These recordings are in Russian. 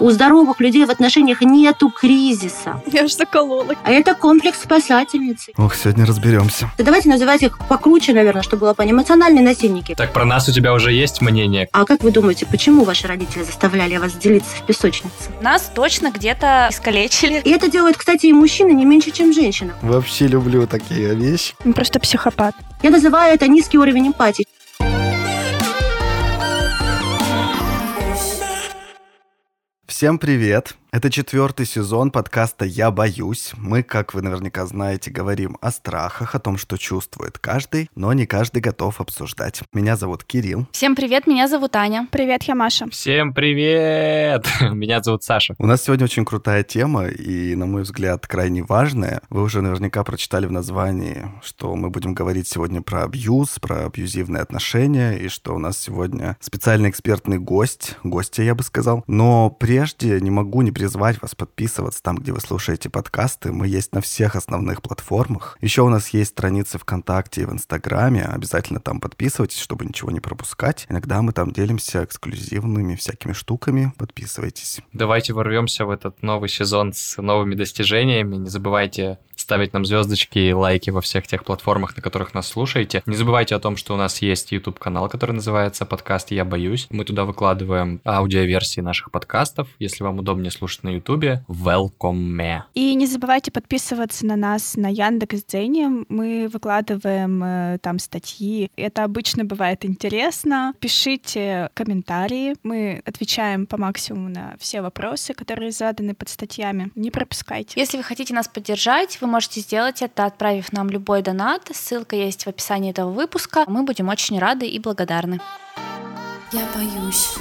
У здоровых людей в отношениях нету кризиса. Я аж заколола. А это комплекс спасательницы. Ох, сегодня разберемся. Да давайте называть их покруче, наверное, чтобы было понятно. Эмоциональные насильники. Так про нас у тебя уже есть мнение? А как вы думаете, почему ваши родители заставляли вас делиться в песочнице? Нас точно где-то искалечили. И это делают, кстати, и мужчины не меньше, чем женщины. Вообще люблю такие вещи. Просто психопат. Я называю это низкий уровень эмпатии. Всем привет! Это четвертый сезон подкаста «Я боюсь». Мы, как вы наверняка знаете, говорим о страхах, о том, что чувствует каждый, но не каждый готов обсуждать. Меня зовут Кирилл. Всем привет, меня зовут Аня. Привет, я Маша. Всем привет! Меня зовут Саша. У нас сегодня очень крутая тема и, на мой взгляд, крайне важная. Вы уже наверняка прочитали в названии, что мы будем говорить сегодня про абьюз, про абьюзивные отношения, и что у нас сегодня специальный экспертный гость, гостья, я бы сказал. Но прежде не могу не призвать вас подписываться там, где вы слушаете подкасты. Мы есть на всех основных платформах. Еще у нас есть страницы ВКонтакте и в Инстаграме. Обязательно там подписывайтесь, чтобы ничего не пропускать. Иногда мы там делимся эксклюзивными всякими штуками. Подписывайтесь. Давайте ворвемся в этот новый сезон с новыми достижениями. Не забывайте ставить нам звездочки и лайки во всех тех платформах, на которых нас слушаете. Не забывайте о том, что у нас есть YouTube-канал, который называется подкаст «Я боюсь». Мы туда выкладываем аудиоверсии наших подкастов. Если вам удобнее слушать на YouTube, welcome. И не забывайте подписываться на нас на Яндекс.Дзене. Мы выкладываем э, там статьи. Это обычно бывает интересно. Пишите комментарии. Мы отвечаем по максимуму на все вопросы, которые заданы под статьями. Не пропускайте. Если вы хотите нас поддержать, вы можете сделать это, отправив нам любой донат. Ссылка есть в описании этого выпуска. Мы будем очень рады и благодарны. Я боюсь.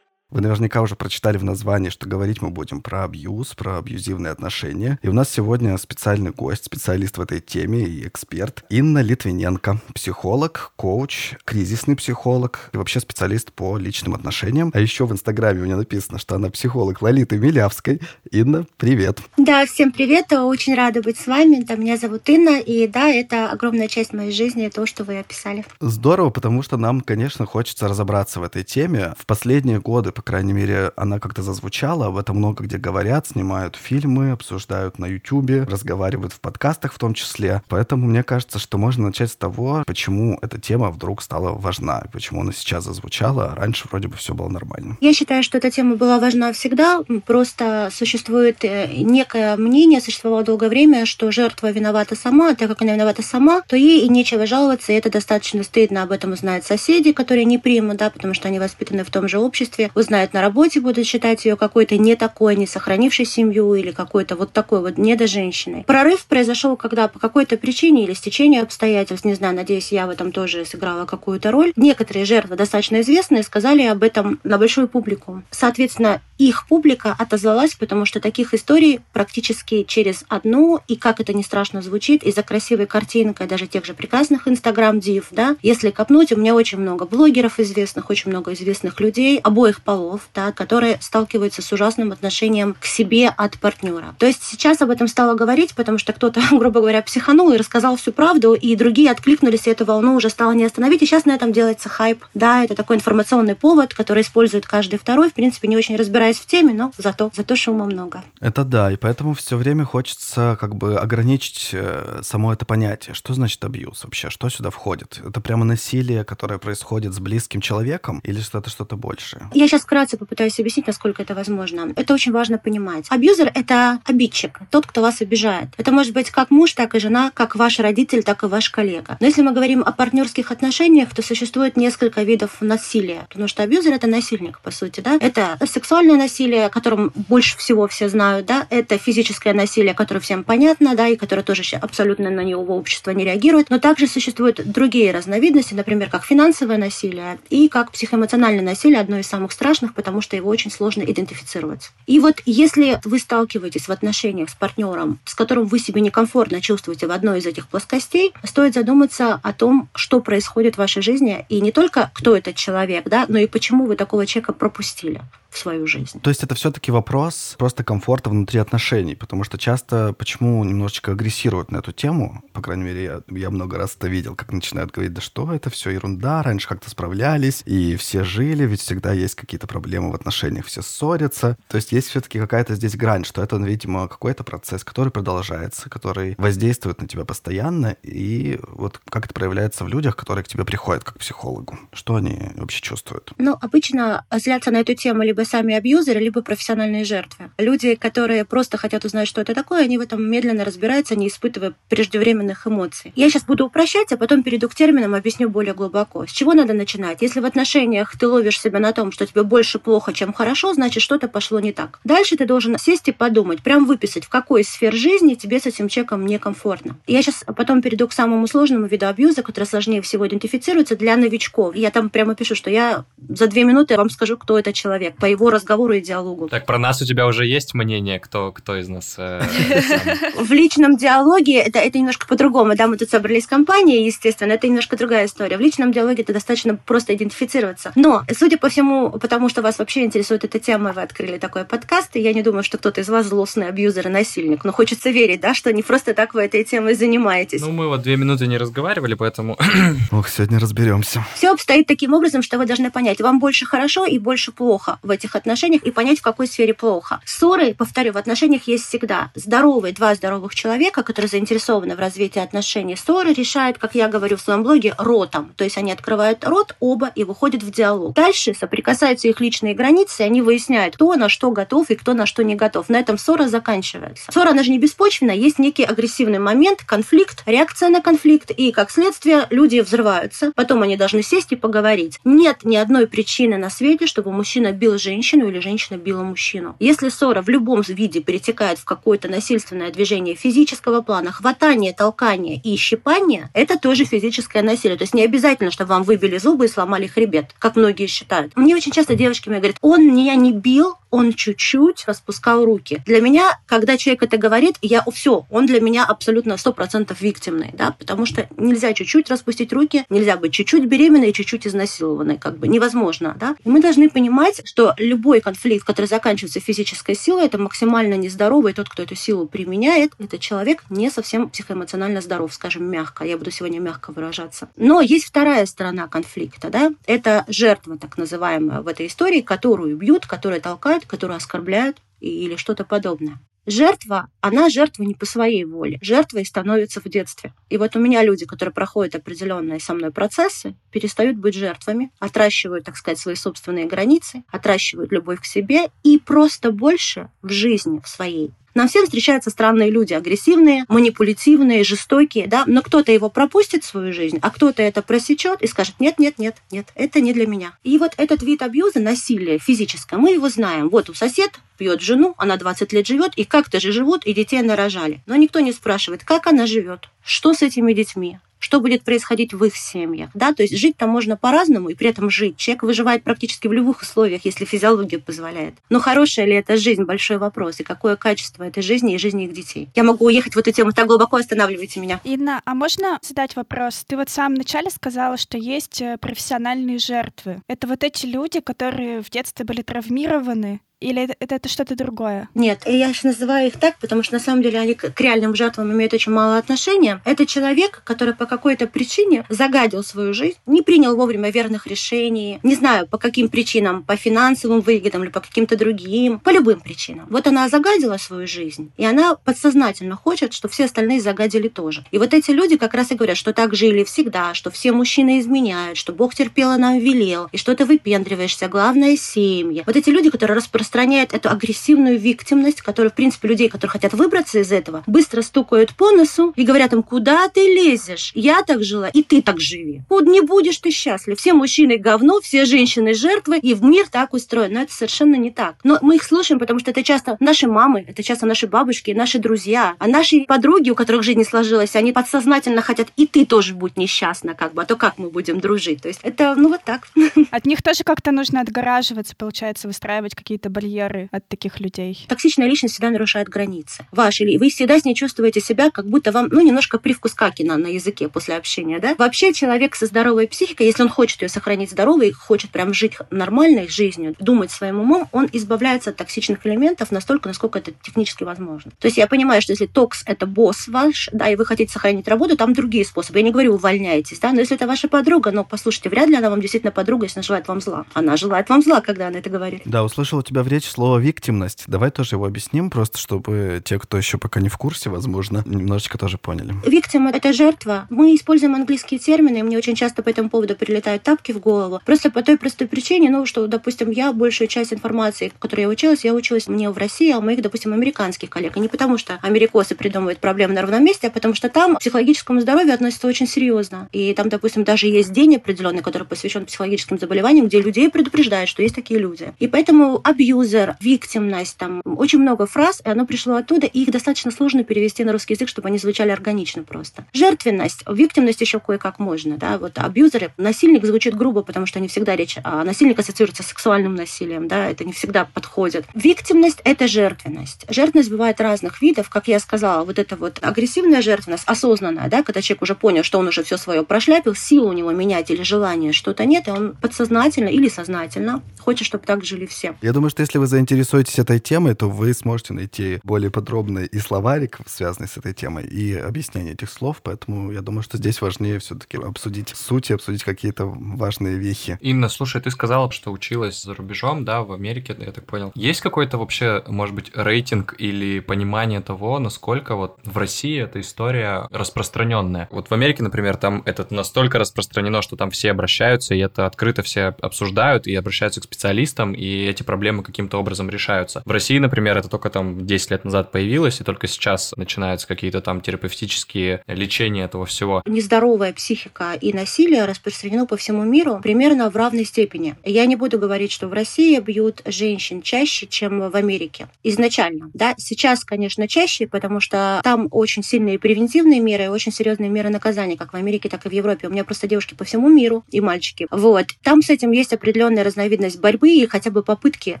Вы наверняка уже прочитали в названии, что говорить мы будем про абьюз, про абьюзивные отношения. И у нас сегодня специальный гость, специалист в этой теме и эксперт Инна Литвиненко. Психолог, коуч, кризисный психолог и вообще специалист по личным отношениям. А еще в Инстаграме у меня написано, что она психолог Лолиты Милявской. Инна, привет. Да, всем привет. Очень рада быть с вами. Да, меня зовут Инна. И да, это огромная часть моей жизни, то, что вы описали. Здорово, потому что нам, конечно, хочется разобраться в этой теме. В последние годы по крайней мере, она как-то зазвучала, об этом много где говорят, снимают фильмы, обсуждают на Ютубе, разговаривают в подкастах в том числе. Поэтому мне кажется, что можно начать с того, почему эта тема вдруг стала важна, почему она сейчас зазвучала, а раньше вроде бы все было нормально. Я считаю, что эта тема была важна всегда, просто существует э, некое мнение, существовало долгое время, что жертва виновата сама, а так как она виновата сама, то ей и нечего жаловаться, и это достаточно стыдно, об этом узнают соседи, которые не примут, да, потому что они воспитаны в том же обществе, узнают на работе, будут считать ее какой-то не такой, не сохранившей семью или какой-то вот такой вот недоженщиной. Прорыв произошел, когда по какой-то причине или стечению обстоятельств, не знаю, надеюсь, я в этом тоже сыграла какую-то роль, некоторые жертвы, достаточно известные, сказали об этом на большую публику. Соответственно, их публика отозвалась, потому что таких историй практически через одну, и как это не страшно звучит, из-за красивой картинкой даже тех же прекрасных инстаграм-див, да, если копнуть, у меня очень много блогеров известных, очень много известных людей обоих полов, да, которые сталкиваются с ужасным отношением к себе от партнера. То есть сейчас об этом стало говорить, потому что кто-то, грубо говоря, психанул и рассказал всю правду, и другие откликнулись, и эту волну уже стало не остановить, и сейчас на этом делается хайп. Да, это такой информационный повод, который использует каждый второй, в принципе, не очень разбираясь в теме, но зато, зато шума много. Это да, и поэтому все время хочется как бы ограничить э, само это понятие. Что значит абьюз вообще? Что сюда входит? Это прямо насилие, которое происходит с близким человеком, или что-то что-то большее? Я сейчас вкратце попытаюсь объяснить, насколько это возможно. Это очень важно понимать. Абьюзер — это обидчик, тот, кто вас обижает. Это может быть как муж, так и жена, как ваш родитель, так и ваш коллега. Но если мы говорим о партнерских отношениях, то существует несколько видов насилия. Потому что абьюзер — это насильник, по сути. Да? Это сексуальное насилие, о котором больше всего все знают. Да? Это физическое насилие, которое всем понятно, да, и которое тоже абсолютно на него общество не реагирует. Но также существуют другие разновидности, например, как финансовое насилие и как психоэмоциональное насилие, одно из самых страшных, потому что его очень сложно идентифицировать. И вот если вы сталкиваетесь в отношениях с партнером, с которым вы себе некомфортно чувствуете в одной из этих плоскостей, стоит задуматься о том, что происходит в вашей жизни, и не только кто этот человек, да, но и почему вы такого человека пропустили. в свою жизнь. То есть это все-таки вопрос просто комфорта внутри отношений, потому что часто почему немножечко агрессируют на эту тему, по крайней мере, я, я много раз это видел, как начинают говорить, да что это все ерунда, раньше как-то справлялись, и все жили, ведь всегда есть какие-то проблемы в отношениях, все ссорятся. То есть есть все-таки какая-то здесь грань, что это, видимо, какой-то процесс, который продолжается, который воздействует на тебя постоянно, и вот как это проявляется в людях, которые к тебе приходят как к психологу. Что они вообще чувствуют? Ну, обычно злятся на эту тему либо сами абьюзеры, либо профессиональные жертвы. Люди, которые просто хотят узнать, что это такое, они в этом медленно разбираются, не испытывая преждевременных эмоций. Я сейчас буду упрощать, а потом перейду к терминам, объясню более глубоко. С чего надо начинать? Если в отношениях ты ловишь себя на том, что тебе больше плохо, чем хорошо, значит, что-то пошло не так. Дальше ты должен сесть и подумать, прям выписать, в какой сфер жизни тебе с этим человеком некомфортно. Я сейчас потом перейду к самому сложному виду абьюза, который сложнее всего идентифицируется для новичков. Я там прямо пишу, что я за две минуты вам скажу, кто это человек, по его разговору и диалогу. Так, про нас у тебя уже есть мнение, кто, кто из нас э, В личном диалоге это, это немножко по-другому. Да, мы тут собрались в компании, естественно, это немножко другая история. В личном диалоге это достаточно просто идентифицироваться. Но, судя по всему, потому что вас вообще интересует эта тема, вы открыли такой подкаст, и я не думаю, что кто-то из вас злостный абьюзер и насильник. Но хочется верить, да, что не просто так вы этой темой занимаетесь. Ну, мы вот две минуты не разговаривали, поэтому... Ох, сегодня разберемся. Все обстоит таким образом, что вы должны понять, вам больше хорошо и больше плохо в этих отношениях, и понять, в какой сфере плохо. Ссоры, повторю, в отношениях есть всегда. Здоровые, два здоровых человека, которые заинтересованы в развитии отношений, ссоры решают, как я говорю в своем блоге, ротом. То есть они открывают рот оба и выходят в диалог. Дальше соприкасаются их личные границы, они выясняют, кто на что готов и кто на что не готов. На этом ссора заканчивается. Ссора, она же не беспочвенная, есть некий агрессивный момент, конфликт, реакция на конфликт, и, как следствие, люди взрываются. Потом они должны сесть и поговорить. Нет ни одной причины на свете, чтобы мужчина бил женщину или женщина била мужчину. Если ссора в любом виде перетекает в какое-то насильственное движение физического плана, хватание, толкание и щипание, это тоже физическое насилие. То есть не обязательно, чтобы вам выбили зубы и сломали хребет, как многие считают. Мне очень часто девочки мне говорят, он меня не бил, он чуть-чуть распускал руки. Для меня, когда человек это говорит, я все, он для меня абсолютно 100% виктимный, да, потому что нельзя чуть-чуть распустить руки, нельзя быть чуть-чуть беременной и чуть-чуть изнасилованной, как бы невозможно, да. И мы должны понимать, что любой конфликт, который заканчивается физической силой, это максимально нездоровый, тот, кто эту силу применяет, этот человек не совсем психоэмоционально здоров, скажем, мягко. Я буду сегодня мягко выражаться. Но есть вторая сторона конфликта, да, это жертва, так называемая в этой истории, которую бьют, которая толкают, которую оскорбляют или что-то подобное. Жертва, она жертва не по своей воле. Жертвой становится в детстве. И вот у меня люди, которые проходят определенные со мной процессы, перестают быть жертвами, отращивают, так сказать, свои собственные границы, отращивают любовь к себе и просто больше в жизни в своей нам всем встречаются странные люди, агрессивные, манипулятивные, жестокие, да, но кто-то его пропустит в свою жизнь, а кто-то это просечет и скажет, нет, нет, нет, нет, это не для меня. И вот этот вид абьюза, насилия физическое, мы его знаем. Вот у сосед пьет жену, она 20 лет живет, и как-то же живут, и детей нарожали. Но никто не спрашивает, как она живет, что с этими детьми, что будет происходить в их семьях. Да? То есть жить там можно по-разному и при этом жить. Человек выживает практически в любых условиях, если физиология позволяет. Но хорошая ли это жизнь, большой вопрос. И какое качество этой жизни и жизни их детей. Я могу уехать в эту тему так глубоко, останавливайте меня. Инна, а можно задать вопрос? Ты вот в самом начале сказала, что есть э, профессиональные жертвы. Это вот эти люди, которые в детстве были травмированы, или это, это, что-то другое? Нет, я сейчас называю их так, потому что на самом деле они к реальным жертвам имеют очень мало отношения. Это человек, который по какой-то причине загадил свою жизнь, не принял вовремя верных решений, не знаю, по каким причинам, по финансовым выгодам или по каким-то другим, по любым причинам. Вот она загадила свою жизнь, и она подсознательно хочет, что все остальные загадили тоже. И вот эти люди как раз и говорят, что так жили всегда, что все мужчины изменяют, что Бог терпело нам велел, и что ты выпендриваешься, главное семья. Вот эти люди, которые распространяют распространяет эту агрессивную виктимность, которая, в принципе, людей, которые хотят выбраться из этого, быстро стукают по носу и говорят им, куда ты лезешь? Я так жила, и ты так живи. Вот не будешь ты счастлив. Все мужчины говно, все женщины жертвы, и в мир так устроен. Но это совершенно не так. Но мы их слушаем, потому что это часто наши мамы, это часто наши бабушки, наши друзья, а наши подруги, у которых жизнь не сложилась, они подсознательно хотят, и ты тоже будь несчастна, как бы, а то как мы будем дружить? То есть это, ну, вот так. От них тоже как-то нужно отгораживаться, получается, выстраивать какие-то барьеры от таких людей? Токсичная личность всегда нарушает границы. Ваши ли вы всегда с ней чувствуете себя, как будто вам, ну, немножко привкус какина на языке после общения, да? Вообще человек со здоровой психикой, если он хочет ее сохранить здоровой, хочет прям жить нормальной жизнью, думать своим умом, он избавляется от токсичных элементов настолько, насколько это технически возможно. То есть я понимаю, что если токс — это босс ваш, да, и вы хотите сохранить работу, там другие способы. Я не говорю, увольняйтесь, да, но если это ваша подруга, ну, послушайте, вряд ли она вам действительно подруга, если она желает вам зла. Она желает вам зла, когда она это говорит. Да, услышал у тебя в речи слово «виктимность». Давай тоже его объясним, просто чтобы те, кто еще пока не в курсе, возможно, немножечко тоже поняли. Виктим — это жертва. Мы используем английские термины, и мне очень часто по этому поводу прилетают тапки в голову. Просто по той простой причине, ну, что, допустим, я большую часть информации, которой я училась, я училась не в России, а у моих, допустим, американских коллег. И не потому, что америкосы придумывают проблемы на ровном месте, а потому что там к психологическому здоровью относятся очень серьезно. И там, допустим, даже есть день определенный, который посвящен психологическим заболеваниям, где людей предупреждают, что есть такие люди. И поэтому абьюзер, виктимность, там очень много фраз, и оно пришло оттуда, и их достаточно сложно перевести на русский язык, чтобы они звучали органично просто. Жертвенность, виктимность еще кое-как можно, да, вот абьюзеры, насильник звучит грубо, потому что не всегда речь о насильник ассоциируется с сексуальным насилием, да, это не всегда подходит. Виктимность — это жертвенность. Жертвенность бывает разных видов, как я сказала, вот это вот агрессивная жертвенность, осознанная, да, когда человек уже понял, что он уже все свое прошляпил, сил у него менять или желания что-то нет, и он подсознательно или сознательно хочет, чтобы так жили все. Я думаю, что если вы заинтересуетесь этой темой, то вы сможете найти более подробный и словарик, связанный с этой темой, и объяснение этих слов, поэтому я думаю, что здесь важнее все-таки обсудить суть, обсудить какие-то важные вехи. Инна, слушай, ты сказала, что училась за рубежом, да, в Америке, я так понял. Есть какой-то вообще, может быть, рейтинг или понимание того, насколько вот в России эта история распространенная? Вот в Америке, например, там это настолько распространено, что там все обращаются, и это открыто все обсуждают и обращаются к специалистам, и эти проблемы каким-то образом решаются. В России, например, это только там 10 лет назад появилось, и только сейчас начинаются какие-то там терапевтические лечения этого всего. Нездоровая психика и насилие распространено по всему миру примерно в равной степени. Я не буду говорить, что в России бьют женщин чаще, чем в Америке. Изначально. Да, сейчас, конечно, чаще, потому что там очень сильные превентивные меры и очень серьезные меры наказания, как в Америке, так и в Европе. У меня просто девушки по всему миру и мальчики. Вот. Там с этим есть определенная разновидность борьбы и хотя бы попытки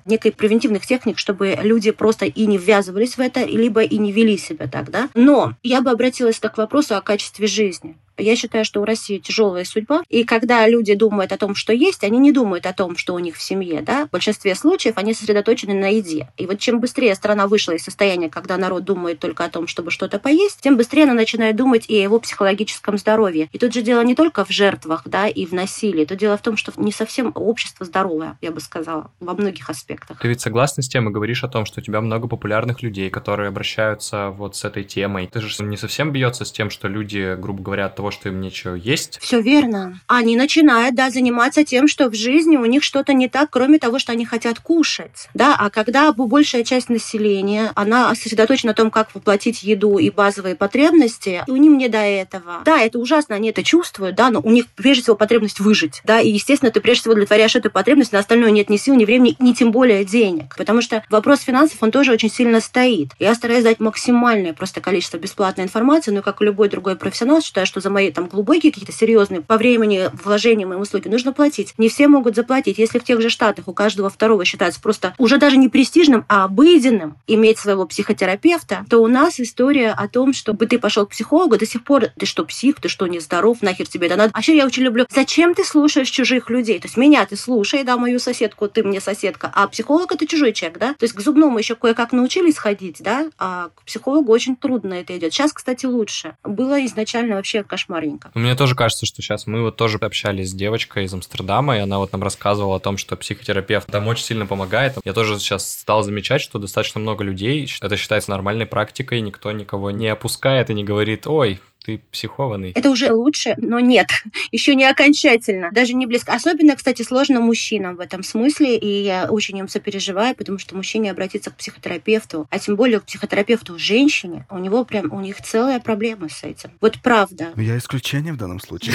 некой превентивных техник, чтобы люди просто и не ввязывались в это, либо и не вели себя так, да. Но я бы обратилась к вопросу о качестве жизни. Я считаю, что у России тяжелая судьба. И когда люди думают о том, что есть, они не думают о том, что у них в семье. Да? В большинстве случаев они сосредоточены на еде. И вот чем быстрее страна вышла из состояния, когда народ думает только о том, чтобы что-то поесть, тем быстрее она начинает думать и о его психологическом здоровье. И тут же дело не только в жертвах да, и в насилии. Тут дело в том, что не совсем общество здоровое, я бы сказала, во многих аспектах. Ты ведь согласна с тем и говоришь о том, что у тебя много популярных людей, которые обращаются вот с этой темой. Ты же не совсем бьется с тем, что люди, грубо говоря, того, что им нечего есть. Все верно. Они начинают, да, заниматься тем, что в жизни у них что-то не так, кроме того, что они хотят кушать. Да, а когда большая часть населения, она сосредоточена на том, как воплотить еду и базовые потребности, и у них не до этого. Да, это ужасно, они это чувствуют, да, но у них прежде всего потребность выжить. Да, и, естественно, ты прежде всего удовлетворяешь эту потребность, на остальное нет ни сил, ни времени, ни тем более денег. Потому что вопрос финансов, он тоже очень сильно стоит. Я стараюсь дать максимальное просто количество бесплатной информации, но как и любой другой профессионал, считаю, что за мои там глубокие какие-то серьезные по времени вложения мои услуги нужно платить. Не все могут заплатить. Если в тех же штатах у каждого второго считается просто уже даже не престижным, а обыденным иметь своего психотерапевта, то у нас история о том, чтобы ты пошел к психологу, до сих пор ты что, псих, ты что, нездоров, нахер тебе это надо. А еще я очень люблю, зачем ты слушаешь чужих людей? То есть меня ты слушай, да, мою соседку, ты мне соседка, а психолог это чужой человек, да? То есть к зубному еще кое-как научились ходить, да, а к психологу очень трудно это идет. Сейчас, кстати, лучше. Было изначально вообще кошмарненько. Мне тоже кажется, что сейчас мы вот тоже общались с девочкой из Амстердама, и она вот нам рассказывала о том, что психотерапевт там очень сильно помогает. Я тоже сейчас стал замечать, что достаточно много людей, это считается нормальной практикой, никто никого не опускает и не говорит, ой, ты психованный. Это уже лучше, но нет, еще не окончательно, даже не близко. Особенно, кстати, сложно мужчинам в этом смысле, и я очень им сопереживаю, потому что мужчине обратиться к психотерапевту, а тем более к психотерапевту женщине, у него прям, у них целая проблема с этим. Вот правда. Ну, я исключение в данном случае.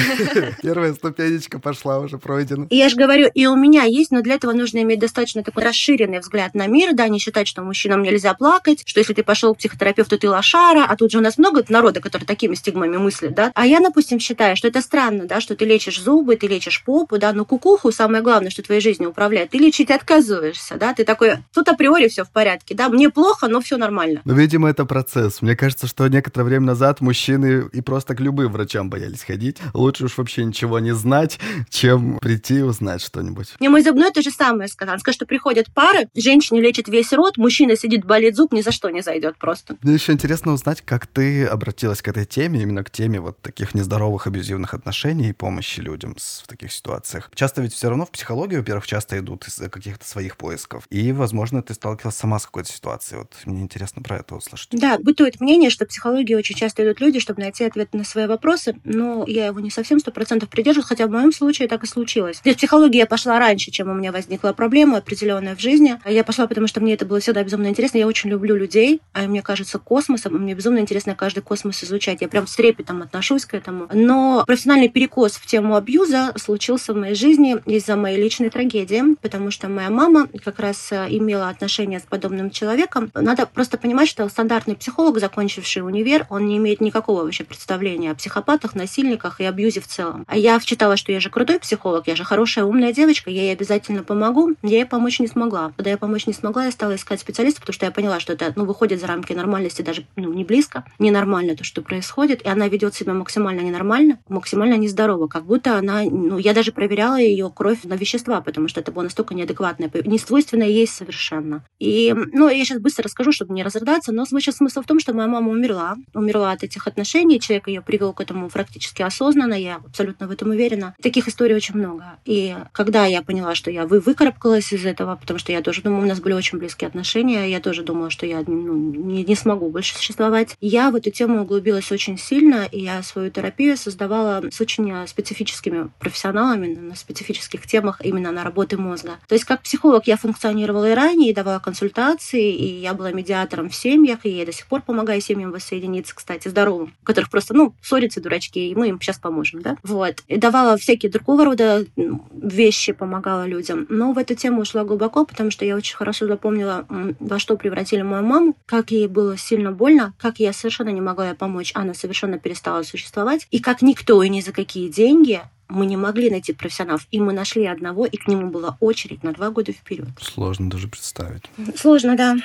Первая ступенечка пошла уже пройдена. И я же говорю, и у меня есть, но для этого нужно иметь достаточно такой расширенный взгляд на мир, да, не считать, что мужчинам нельзя плакать, что если ты пошел к психотерапевту, ты лошара, а тут же у нас много народа, который такими стигмами симптомами мыслит, да. А я, допустим, считаю, что это странно, да, что ты лечишь зубы, ты лечишь попу, да, но кукуху, самое главное, что твоей жизнью управляет, ты лечить отказываешься, да, ты такой, тут априори все в порядке, да, мне плохо, но все нормально. Ну, видимо, это процесс. Мне кажется, что некоторое время назад мужчины и просто к любым врачам боялись ходить. Лучше уж вообще ничего не знать, чем прийти и узнать что-нибудь. Мне мой зубной то же самое сказал. Он сказал, что приходят пары, женщине лечит весь рот, мужчина сидит, болит зуб, ни за что не зайдет просто. Мне еще интересно узнать, как ты обратилась к этой теме, именно к теме вот таких нездоровых абьюзивных отношений и помощи людям в таких ситуациях. Часто ведь все равно в психологию, во-первых, часто идут из каких-то своих поисков. И, возможно, ты сталкивалась сама с какой-то ситуацией. Вот мне интересно про это услышать. Да, бытует мнение, что в психологии очень часто идут люди, чтобы найти ответ на свои вопросы, но я его не совсем сто процентов придерживаюсь, хотя в моем случае так и случилось. Здесь в психологии я пошла раньше, чем у меня возникла проблема определенная в жизни. Я пошла, потому что мне это было всегда безумно интересно. Я очень люблю людей, а мне кажется космосом, мне безумно интересно каждый космос изучать. Я прям с трепетом отношусь к этому. Но профессиональный перекос в тему абьюза случился в моей жизни из-за моей личной трагедии, потому что моя мама как раз э, имела отношение с подобным человеком. Надо просто понимать, что стандартный психолог, закончивший универ, он не имеет никакого вообще представления о психопатах, насильниках и абьюзе в целом. А я вчитала, что я же крутой психолог, я же хорошая, умная девочка, я ей обязательно помогу. Я ей помочь не смогла. Когда я помочь не смогла, я стала искать специалиста, потому что я поняла, что это ну, выходит за рамки нормальности, даже ну, не близко, ненормально то, что происходит, и она ведет себя максимально ненормально, максимально нездорово, как будто она, ну, я даже проверяла ее кровь на вещества, потому что это было настолько неадекватное, не свойственное ей совершенно. И, ну, я сейчас быстро расскажу, чтобы не разрыдаться, но сейчас смысл в том, что моя мама умерла, умерла от этих отношений, человек ее привел к этому практически осознанно, я абсолютно в этом уверена. Таких историй очень много. И когда я поняла, что я вы выкарабкалась из этого, потому что я тоже думала, у нас были очень близкие отношения, я тоже думала, что я ну, не, не смогу больше существовать. Я в эту тему углубилась очень сильно, и я свою терапию создавала с очень специфическими профессионалами на специфических темах именно на работы мозга. То есть как психолог я функционировала и ранее, и давала консультации, и я была медиатором в семьях, и я до сих пор помогаю семьям воссоединиться, кстати, здоровым, которых просто, ну, ссорятся дурачки, и мы им сейчас поможем, да? Вот. И давала всякие другого рода вещи, помогала людям. Но в эту тему ушла глубоко, потому что я очень хорошо запомнила, во что превратили мою маму, как ей было сильно больно, как я совершенно не могла ей помочь, она совершенно перестала существовать, и как никто и ни за какие деньги мы не могли найти профессионалов, и мы нашли одного, и к нему была очередь на два года вперед. Сложно даже представить. Сложно, да.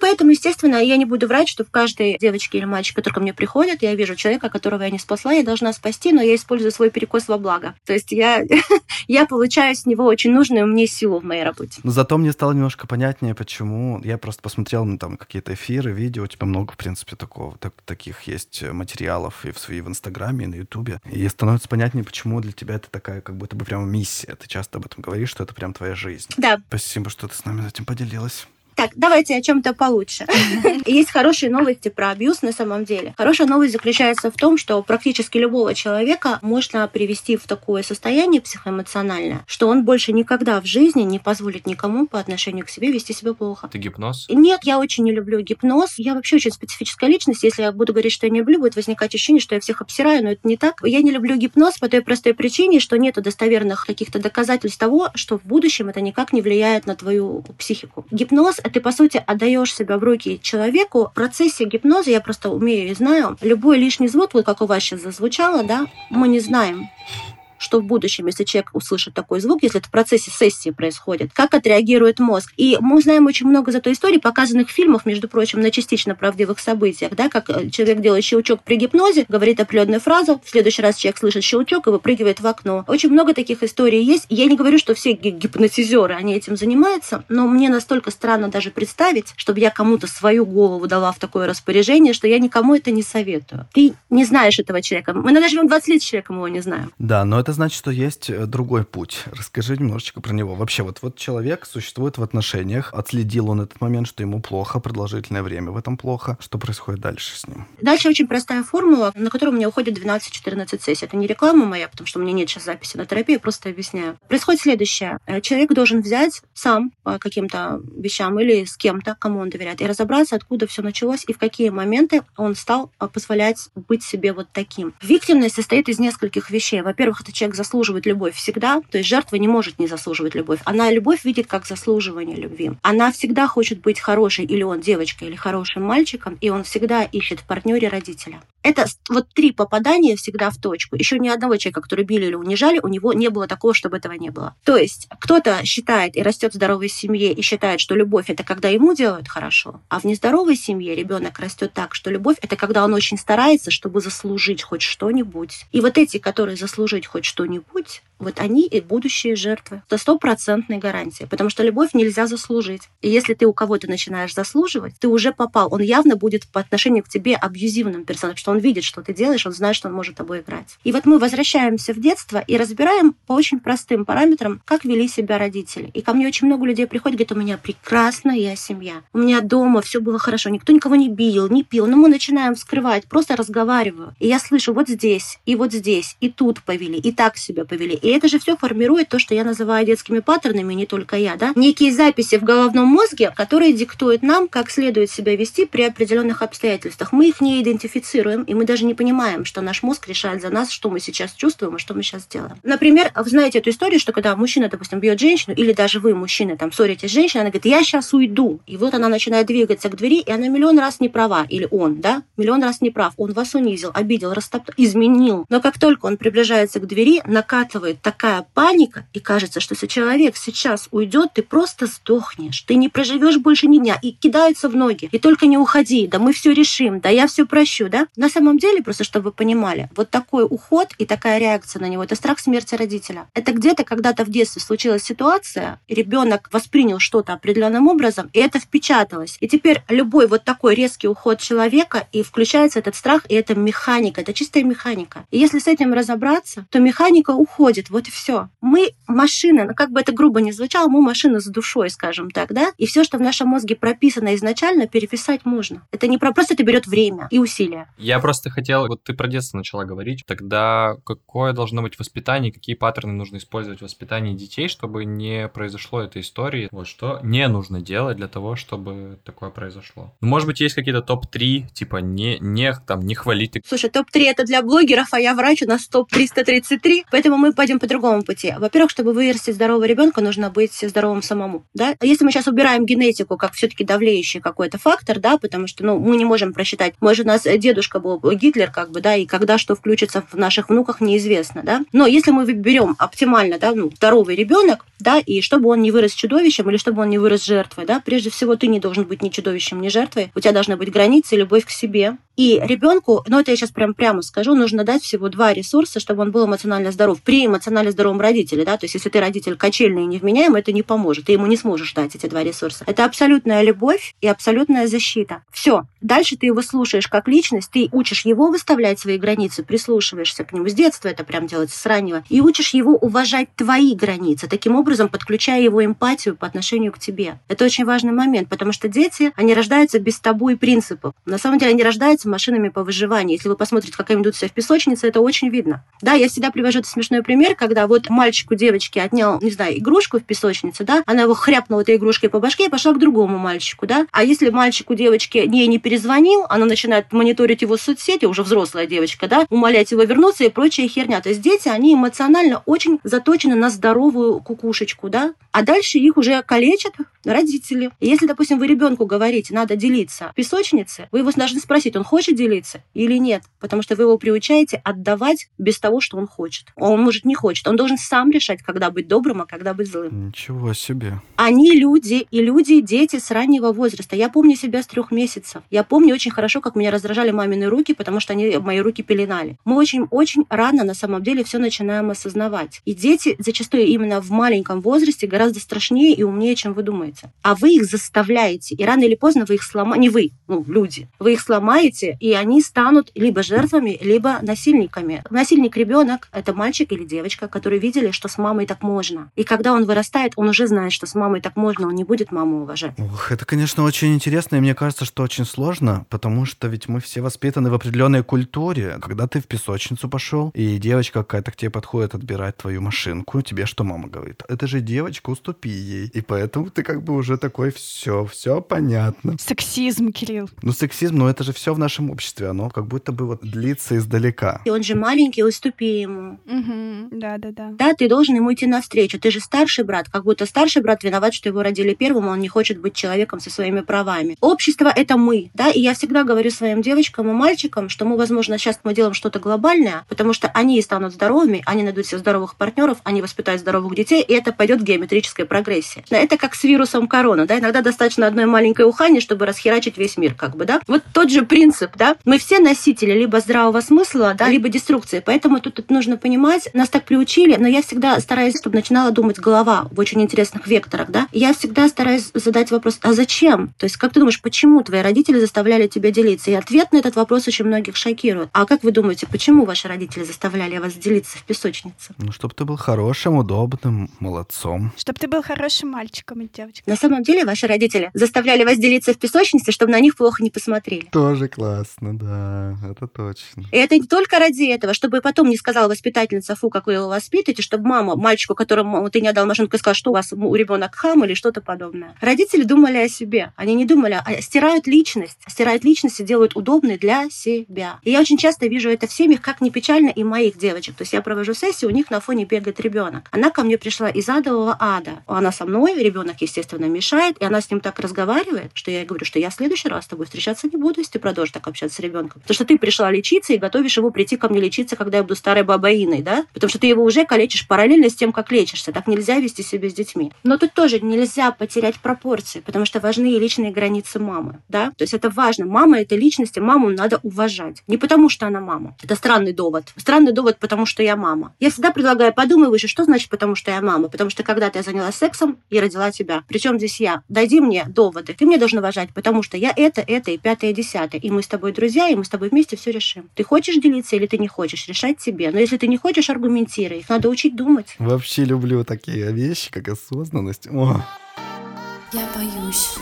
Поэтому, естественно, я не буду врать, что в каждой девочке или мальчике, который ко мне приходит, я вижу человека, которого я не спасла, я должна спасти, но я использую свой перекос во благо. То есть я, я получаю с него очень нужную мне силу в моей работе. Но зато мне стало немножко понятнее, почему. Я просто посмотрел на там какие-то эфиры, видео, у тебя много, в принципе, такого, так, таких есть материалов и в, и в Инстаграме, и на Ютубе. И становится понятнее, почему для тебя это такая как будто бы прямо миссия. Ты часто об этом говоришь, что это прям твоя жизнь. Да. Спасибо, что ты с нами этим поделилась. Так, давайте о чем-то получше. Есть хорошие новости про абьюз на самом деле. Хорошая новость заключается в том, что практически любого человека можно привести в такое состояние психоэмоциональное, что он больше никогда в жизни не позволит никому по отношению к себе вести себя плохо. Это гипноз? Нет, я очень не люблю гипноз. Я вообще очень специфическая личность. Если я буду говорить, что я не люблю, будет возникать ощущение, что я всех обсираю, но это не так. Я не люблю гипноз по той простой причине, что нет достоверных каких-то доказательств того, что в будущем это никак не влияет на твою психику. Гипноз ты, по сути, отдаешь себя в руки человеку. В процессе гипноза, я просто умею и знаю, любой лишний звук, вот как у вас сейчас зазвучало, да, мы не знаем что в будущем, если человек услышит такой звук, если это в процессе сессии происходит, как отреагирует мозг. И мы знаем очень много зато историй, показанных в фильмах, между прочим, на частично правдивых событиях, да, как э, человек делает щелчок при гипнозе, говорит определенную фразу, в следующий раз человек слышит щелчок и выпрыгивает в окно. Очень много таких историй есть. Я не говорю, что все гипнотизеры, они этим занимаются, но мне настолько странно даже представить, чтобы я кому-то свою голову дала в такое распоряжение, что я никому это не советую. Ты не знаешь этого человека. Мы иногда живем 20 лет с человеком, его не знаем. Да, но это это значит, что есть э, другой путь. Расскажи немножечко про него. Вообще, вот, вот человек существует в отношениях, отследил он этот момент, что ему плохо, продолжительное время в этом плохо. Что происходит дальше с ним? Дальше очень простая формула, на которую у меня уходит 12-14 сессий. Это не реклама моя, потому что у меня нет сейчас записи на терапию, просто объясняю. Происходит следующее. Э, человек должен взять сам по каким-то вещам или с кем-то, кому он доверяет, и разобраться, откуда все началось и в какие моменты он стал э, позволять быть себе вот таким. Виктимность состоит из нескольких вещей. Во-первых, это человек заслуживает любовь всегда, то есть жертва не может не заслуживать любовь. Она любовь видит как заслуживание любви. Она всегда хочет быть хорошей, или он девочкой, или хорошим мальчиком, и он всегда ищет в партнере родителя. Это вот три попадания всегда в точку. Еще ни одного человека, который били или унижали, у него не было такого, чтобы этого не было. То есть кто-то считает и растет в здоровой семье и считает, что любовь это когда ему делают хорошо, а в нездоровой семье ребенок растет так, что любовь это когда он очень старается, чтобы заслужить хоть что-нибудь. И вот эти, которые заслужить хоть что-нибудь, вот они и будущие жертвы. Это стопроцентная гарантия, потому что любовь нельзя заслужить. И если ты у кого-то начинаешь заслуживать, ты уже попал. Он явно будет по отношению к тебе абьюзивным персонажем, что он видит, что ты делаешь, он знает, что он может тобой играть. И вот мы возвращаемся в детство и разбираем по очень простым параметрам, как вели себя родители. И ко мне очень много людей приходят, говорят, у меня прекрасная семья. У меня дома все было хорошо, никто никого не бил, не пил. Но мы начинаем вскрывать, просто разговариваю. И я слышу вот здесь, и вот здесь, и тут повели, и так себя повели. Это же все формирует то, что я называю детскими паттернами, не только я, да? Некие записи в головном мозге, которые диктуют нам, как следует себя вести при определенных обстоятельствах. Мы их не идентифицируем, и мы даже не понимаем, что наш мозг решает за нас, что мы сейчас чувствуем и что мы сейчас делаем. Например, вы знаете эту историю, что когда мужчина, допустим, бьет женщину, или даже вы, мужчина, там, ссоритесь с женщиной, она говорит, я сейчас уйду. И вот она начинает двигаться к двери, и она миллион раз не права, или он, да, миллион раз не прав. Он вас унизил, обидел, растоптал, изменил. Но как только он приближается к двери, накатывает такая паника, и кажется, что если человек сейчас уйдет, ты просто сдохнешь, ты не проживешь больше ни дня, и кидается в ноги. И только не уходи, да мы все решим, да я все прощу, да. На самом деле, просто чтобы вы понимали, вот такой уход и такая реакция на него, это страх смерти родителя. Это где-то когда-то в детстве случилась ситуация, ребенок воспринял что-то определенным образом, и это впечаталось. И теперь любой вот такой резкий уход человека, и включается этот страх, и это механика, это чистая механика. И если с этим разобраться, то механика уходит, вот и все. Мы машина, ну как бы это грубо не звучало, мы машина с душой, скажем так, да? И все, что в нашем мозге прописано изначально, переписать можно. Это не про... Просто это берет время и усилия. Я просто хотел... Вот ты про детство начала говорить. Тогда какое должно быть воспитание, какие паттерны нужно использовать в воспитании детей, чтобы не произошло этой истории? Вот что не нужно делать для того, чтобы такое произошло? Ну, может быть, есть какие-то топ-3, типа не, не, там, не хвалить. Слушай, топ-3 это для блогеров, а я врач, у нас топ-333, поэтому мы пойдем по другому пути. Во-первых, чтобы вырастить здорового ребенка, нужно быть здоровым самому. Да? А если мы сейчас убираем генетику как все-таки давлеющий какой-то фактор, да, потому что ну, мы не можем просчитать. Может, у нас дедушка был Гитлер, как бы, да, и когда что включится в наших внуках, неизвестно, да. Но если мы берем оптимально, да, ну, здоровый ребенок, да, и чтобы он не вырос чудовищем или чтобы он не вырос жертвой, да, прежде всего ты не должен быть ни чудовищем, ни жертвой, у тебя должны быть границы любовь к себе, и ребенку, ну это я сейчас прям прямо скажу, нужно дать всего два ресурса, чтобы он был эмоционально здоров. При эмоционально здоровом родителе, да, то есть если ты родитель качельный и невменяемый, это не поможет, ты ему не сможешь дать эти два ресурса. Это абсолютная любовь и абсолютная защита. Все. Дальше ты его слушаешь как личность, ты учишь его выставлять свои границы, прислушиваешься к нему. С детства это прям делается, с раннего. И учишь его уважать твои границы, таким образом подключая его эмпатию по отношению к тебе. Это очень важный момент, потому что дети, они рождаются без табу и принципов. На самом деле они рождаются машинами по выживанию. Если вы посмотрите, как они ведут себя в песочнице, это очень видно. Да, я всегда привожу этот смешной пример, когда вот мальчик у девочки отнял, не знаю, игрушку в песочнице, да, она его хряпнула этой игрушкой по башке и пошла к другому мальчику, да. А если мальчик у девочки не, перезвонил, она начинает мониторить его соцсети, уже взрослая девочка, да, умолять его вернуться и прочая херня. То есть дети, они эмоционально очень заточены на здоровую кукушечку, да, а дальше их уже калечат родители. Если, допустим, вы ребенку говорите, надо делиться песочнице, вы его должны спросить, он хочет делиться или нет, потому что вы его приучаете отдавать без того, что он хочет. Он, может, не хочет. Он должен сам решать, когда быть добрым, а когда быть злым. Ничего себе. Они люди, и люди, дети с раннего возраста. Я помню себя с трех месяцев. Я помню очень хорошо, как меня раздражали мамины руки, потому что они мои руки пеленали. Мы очень-очень рано на самом деле все начинаем осознавать. И дети зачастую именно в маленьком возрасте гораздо страшнее и умнее, чем вы думаете. А вы их заставляете, и рано или поздно вы их сломаете, не вы, ну, люди, вы их сломаете, и они станут либо жертвами, либо насильниками. Насильник ребенок это мальчик или девочка, которые видели, что с мамой так можно. И когда он вырастает, он уже знает, что с мамой так можно, он не будет маму уважать. Ох, это, конечно, очень интересно, и мне кажется, что очень сложно, потому что ведь мы все воспитаны в определенной культуре. Когда ты в песочницу пошел, и девочка какая-то к тебе подходит отбирать твою машинку, тебе что мама говорит? Это же девочка, уступи ей. И поэтому ты как бы уже такой, все, все понятно. Сексизм, Кирилл. Ну, сексизм, но это же все в нашем нашем обществе оно как будто бы вот длится издалека. И он же маленький, уступи ему. Угу. Да, да, да. Да, ты должен ему идти навстречу. Ты же старший брат, как будто старший брат виноват, что его родили первым, он не хочет быть человеком со своими правами. Общество — это мы, да, и я всегда говорю своим девочкам и мальчикам, что мы, возможно, сейчас мы делаем что-то глобальное, потому что они станут здоровыми, они найдут себе здоровых партнеров, они воспитают здоровых детей, и это пойдет в геометрической прогрессии. Это как с вирусом корона, да, иногда достаточно одной маленькой ухани, чтобы расхерачить весь мир, как бы, да. Вот тот же принцип, да, мы все носители либо здравого смысла, да, либо деструкции, поэтому тут, тут нужно понимать, нас так приучили, но я всегда стараюсь, чтобы начинала думать голова в очень интересных векторах, да, я всегда стараюсь задать вопрос, а зачем? То есть, как ты думаешь, почему твои родители заставляли тебя делиться? И ответ на этот вопрос очень многих шокирует. А как вы думаете, почему ваши родители заставляли вас делиться в песочнице? Ну, чтобы ты был хорошим, удобным, молодцом. Чтобы ты был хорошим мальчиком и девочкой. На самом деле, ваши родители заставляли вас делиться в песочнице, чтобы на них плохо не посмотрели. Тоже классно, да, это точно. И это не только ради этого, чтобы потом не сказала воспитательница, фу, как воспитываете, чтобы мама мальчику, которому ты не отдал машинку, сказала, что у вас у ребенок хам или что-то подобное. Родители думали о себе. Они не думали, а стирают личность. Стирают личность и делают удобной для себя. И я очень часто вижу это в семьях, как не печально и моих девочек. То есть я провожу сессию, у них на фоне бегает ребенок. Она ко мне пришла из адового ада. Она со мной, ребенок, естественно, мешает, и она с ним так разговаривает, что я ей говорю, что я в следующий раз с тобой встречаться не буду, если ты продолжишь так общаться с ребенком. Потому что ты пришла лечиться и готовишь его прийти ко мне лечиться, когда я буду старой бабой Иной, да? Потому что ты его уже калечишь параллельно с тем, как лечишься. Так нельзя вести себя с детьми. Но тут тоже нельзя потерять пропорции, потому что важны и личные границы мамы, да? То есть это важно. Мама — это личность, и маму надо уважать. Не потому, что она мама. Это странный довод. Странный довод, потому что я мама. Я всегда предлагаю, подумай выше, что значит потому, что я мама? Потому что когда-то я занялась сексом и родила тебя. Причем здесь я? Дайди мне доводы. Ты мне должен уважать, потому что я это, это и пятое, и десятое. И мы с тобой друзья, и мы с тобой вместе все решим. Ты хочешь делиться или ты не хочешь? Решать тебе. Но если ты не хочешь, аргументируй. Их надо учить думать. Вообще люблю такие вещи, как осознанность. О. Я боюсь.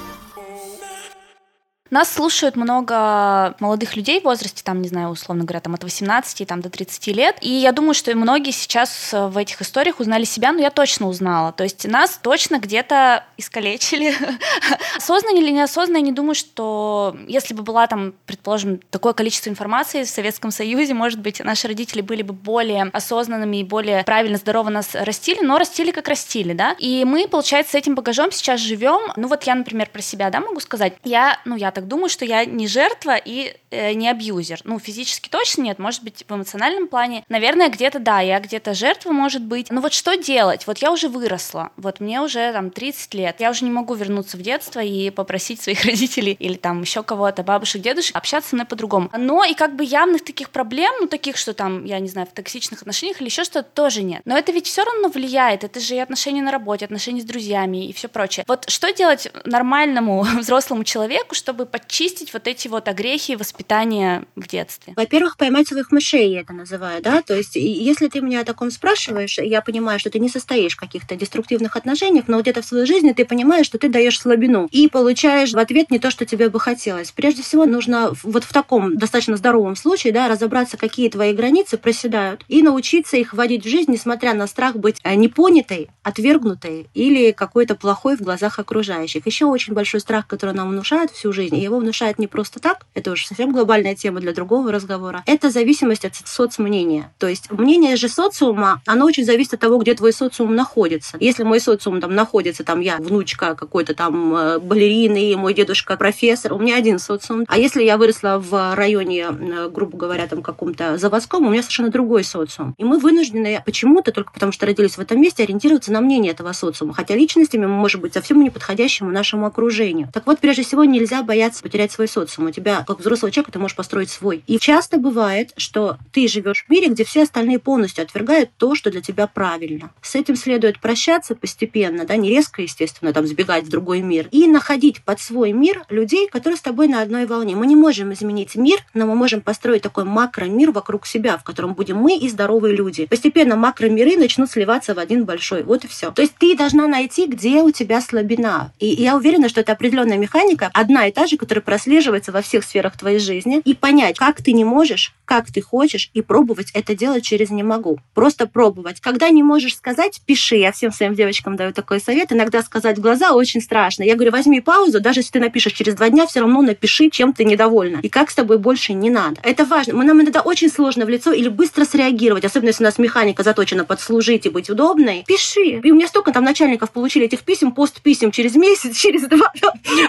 Нас слушают много молодых людей в возрасте, там, не знаю, условно говоря, там от 18 там, до 30 лет. И я думаю, что многие сейчас в этих историях узнали себя, но я точно узнала. То есть нас точно где-то искалечили. Осознанно или неосознанно, я не думаю, что если бы была там, предположим, такое количество информации в Советском Союзе, может быть, наши родители были бы более осознанными и более правильно, здорово нас растили, но растили как растили, да. И мы, получается, с этим багажом сейчас живем. Ну вот я, например, про себя, да, могу сказать. Я, ну, я так думаю, что я не жертва и э, не абьюзер. Ну, физически точно нет, может быть, в эмоциональном плане. Наверное, где-то да, я где-то жертва, может быть. Но вот что делать? Вот я уже выросла, вот мне уже там 30 лет. Я уже не могу вернуться в детство и попросить своих родителей или там еще кого-то, бабушек, дедушек, общаться со мной по-другому. Но и как бы явных таких проблем, ну, таких, что там, я не знаю, в токсичных отношениях или еще что-то, тоже нет. Но это ведь все равно влияет. Это же и отношения на работе, отношения с друзьями и все прочее. Вот что делать нормальному взрослому человеку, чтобы подчистить вот эти вот огрехи воспитания в детстве? Во-первых, поймать своих мышей, я это называю, да, то есть если ты меня о таком спрашиваешь, я понимаю, что ты не состоишь в каких-то деструктивных отношениях, но где-то в своей жизни ты понимаешь, что ты даешь слабину и получаешь в ответ не то, что тебе бы хотелось. Прежде всего нужно вот в таком достаточно здоровом случае, да, разобраться, какие твои границы проседают, и научиться их вводить в жизнь, несмотря на страх быть э, непонятой, отвергнутой или какой-то плохой в глазах окружающих. Еще очень большой страх, который нам внушают всю жизнь, и его внушают не просто так, это уже совсем глобальная тема для другого разговора, это зависимость от соцмнения. То есть мнение же социума, оно очень зависит от того, где твой социум находится. Если мой социум там находится, там я внучка какой-то там э, балерины, мой дедушка профессор, у меня один социум. А если я выросла в районе, э, грубо говоря, там каком-то заводском, у меня совершенно другой социум. И мы вынуждены почему-то, только потому что родились в этом месте, ориентироваться на мнение этого социума. Хотя личностями мы можем быть совсем неподходящему нашему окружению. Так вот, прежде всего, нельзя бояться потерять свой социум. У тебя, как взрослого человека, ты можешь построить свой. И часто бывает, что ты живешь в мире, где все остальные полностью отвергают то, что для тебя правильно. С этим следует прощаться постепенно, да, не резко, естественно, там сбегать в другой мир, и находить под свой мир людей, которые с тобой на одной волне. Мы не можем изменить мир, но мы можем построить такой макромир вокруг себя, в котором будем мы и здоровые люди. Постепенно макромиры начнут сливаться в один большой. Вот и все. То есть ты должна найти, где у тебя слабина. И я уверена, что это определенная механика, одна и та же, задача, которая прослеживается во всех сферах твоей жизни, и понять, как ты не можешь, как ты хочешь, и пробовать это делать через «не могу». Просто пробовать. Когда не можешь сказать, пиши. Я всем своим девочкам даю такой совет. Иногда сказать в глаза очень страшно. Я говорю, возьми паузу, даже если ты напишешь через два дня, все равно напиши, чем ты недовольна. И как с тобой больше не надо. Это важно. Мы, нам иногда очень сложно в лицо или быстро среагировать, особенно если у нас механика заточена подслужить и быть удобной. Пиши. И у меня столько там начальников получили этих писем, пост писем через месяц, через два.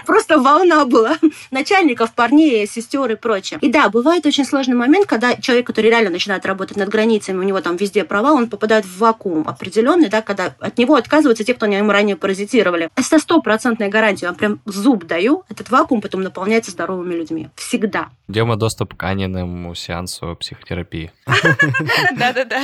Просто волна была. Начальников, парней, сестер и прочее. И да, бывает очень сложный момент, когда человек, который реально начинает работать над границами, у него там везде права, он попадает в вакуум определенный, да, когда от него отказываются те, кто на нем ранее паразитировали. Это стопроцентная гарантия, я прям зуб даю, этот вакуум потом наполняется здоровыми людьми. Всегда. Дема доступ к Аниному сеансу психотерапии. Да-да-да.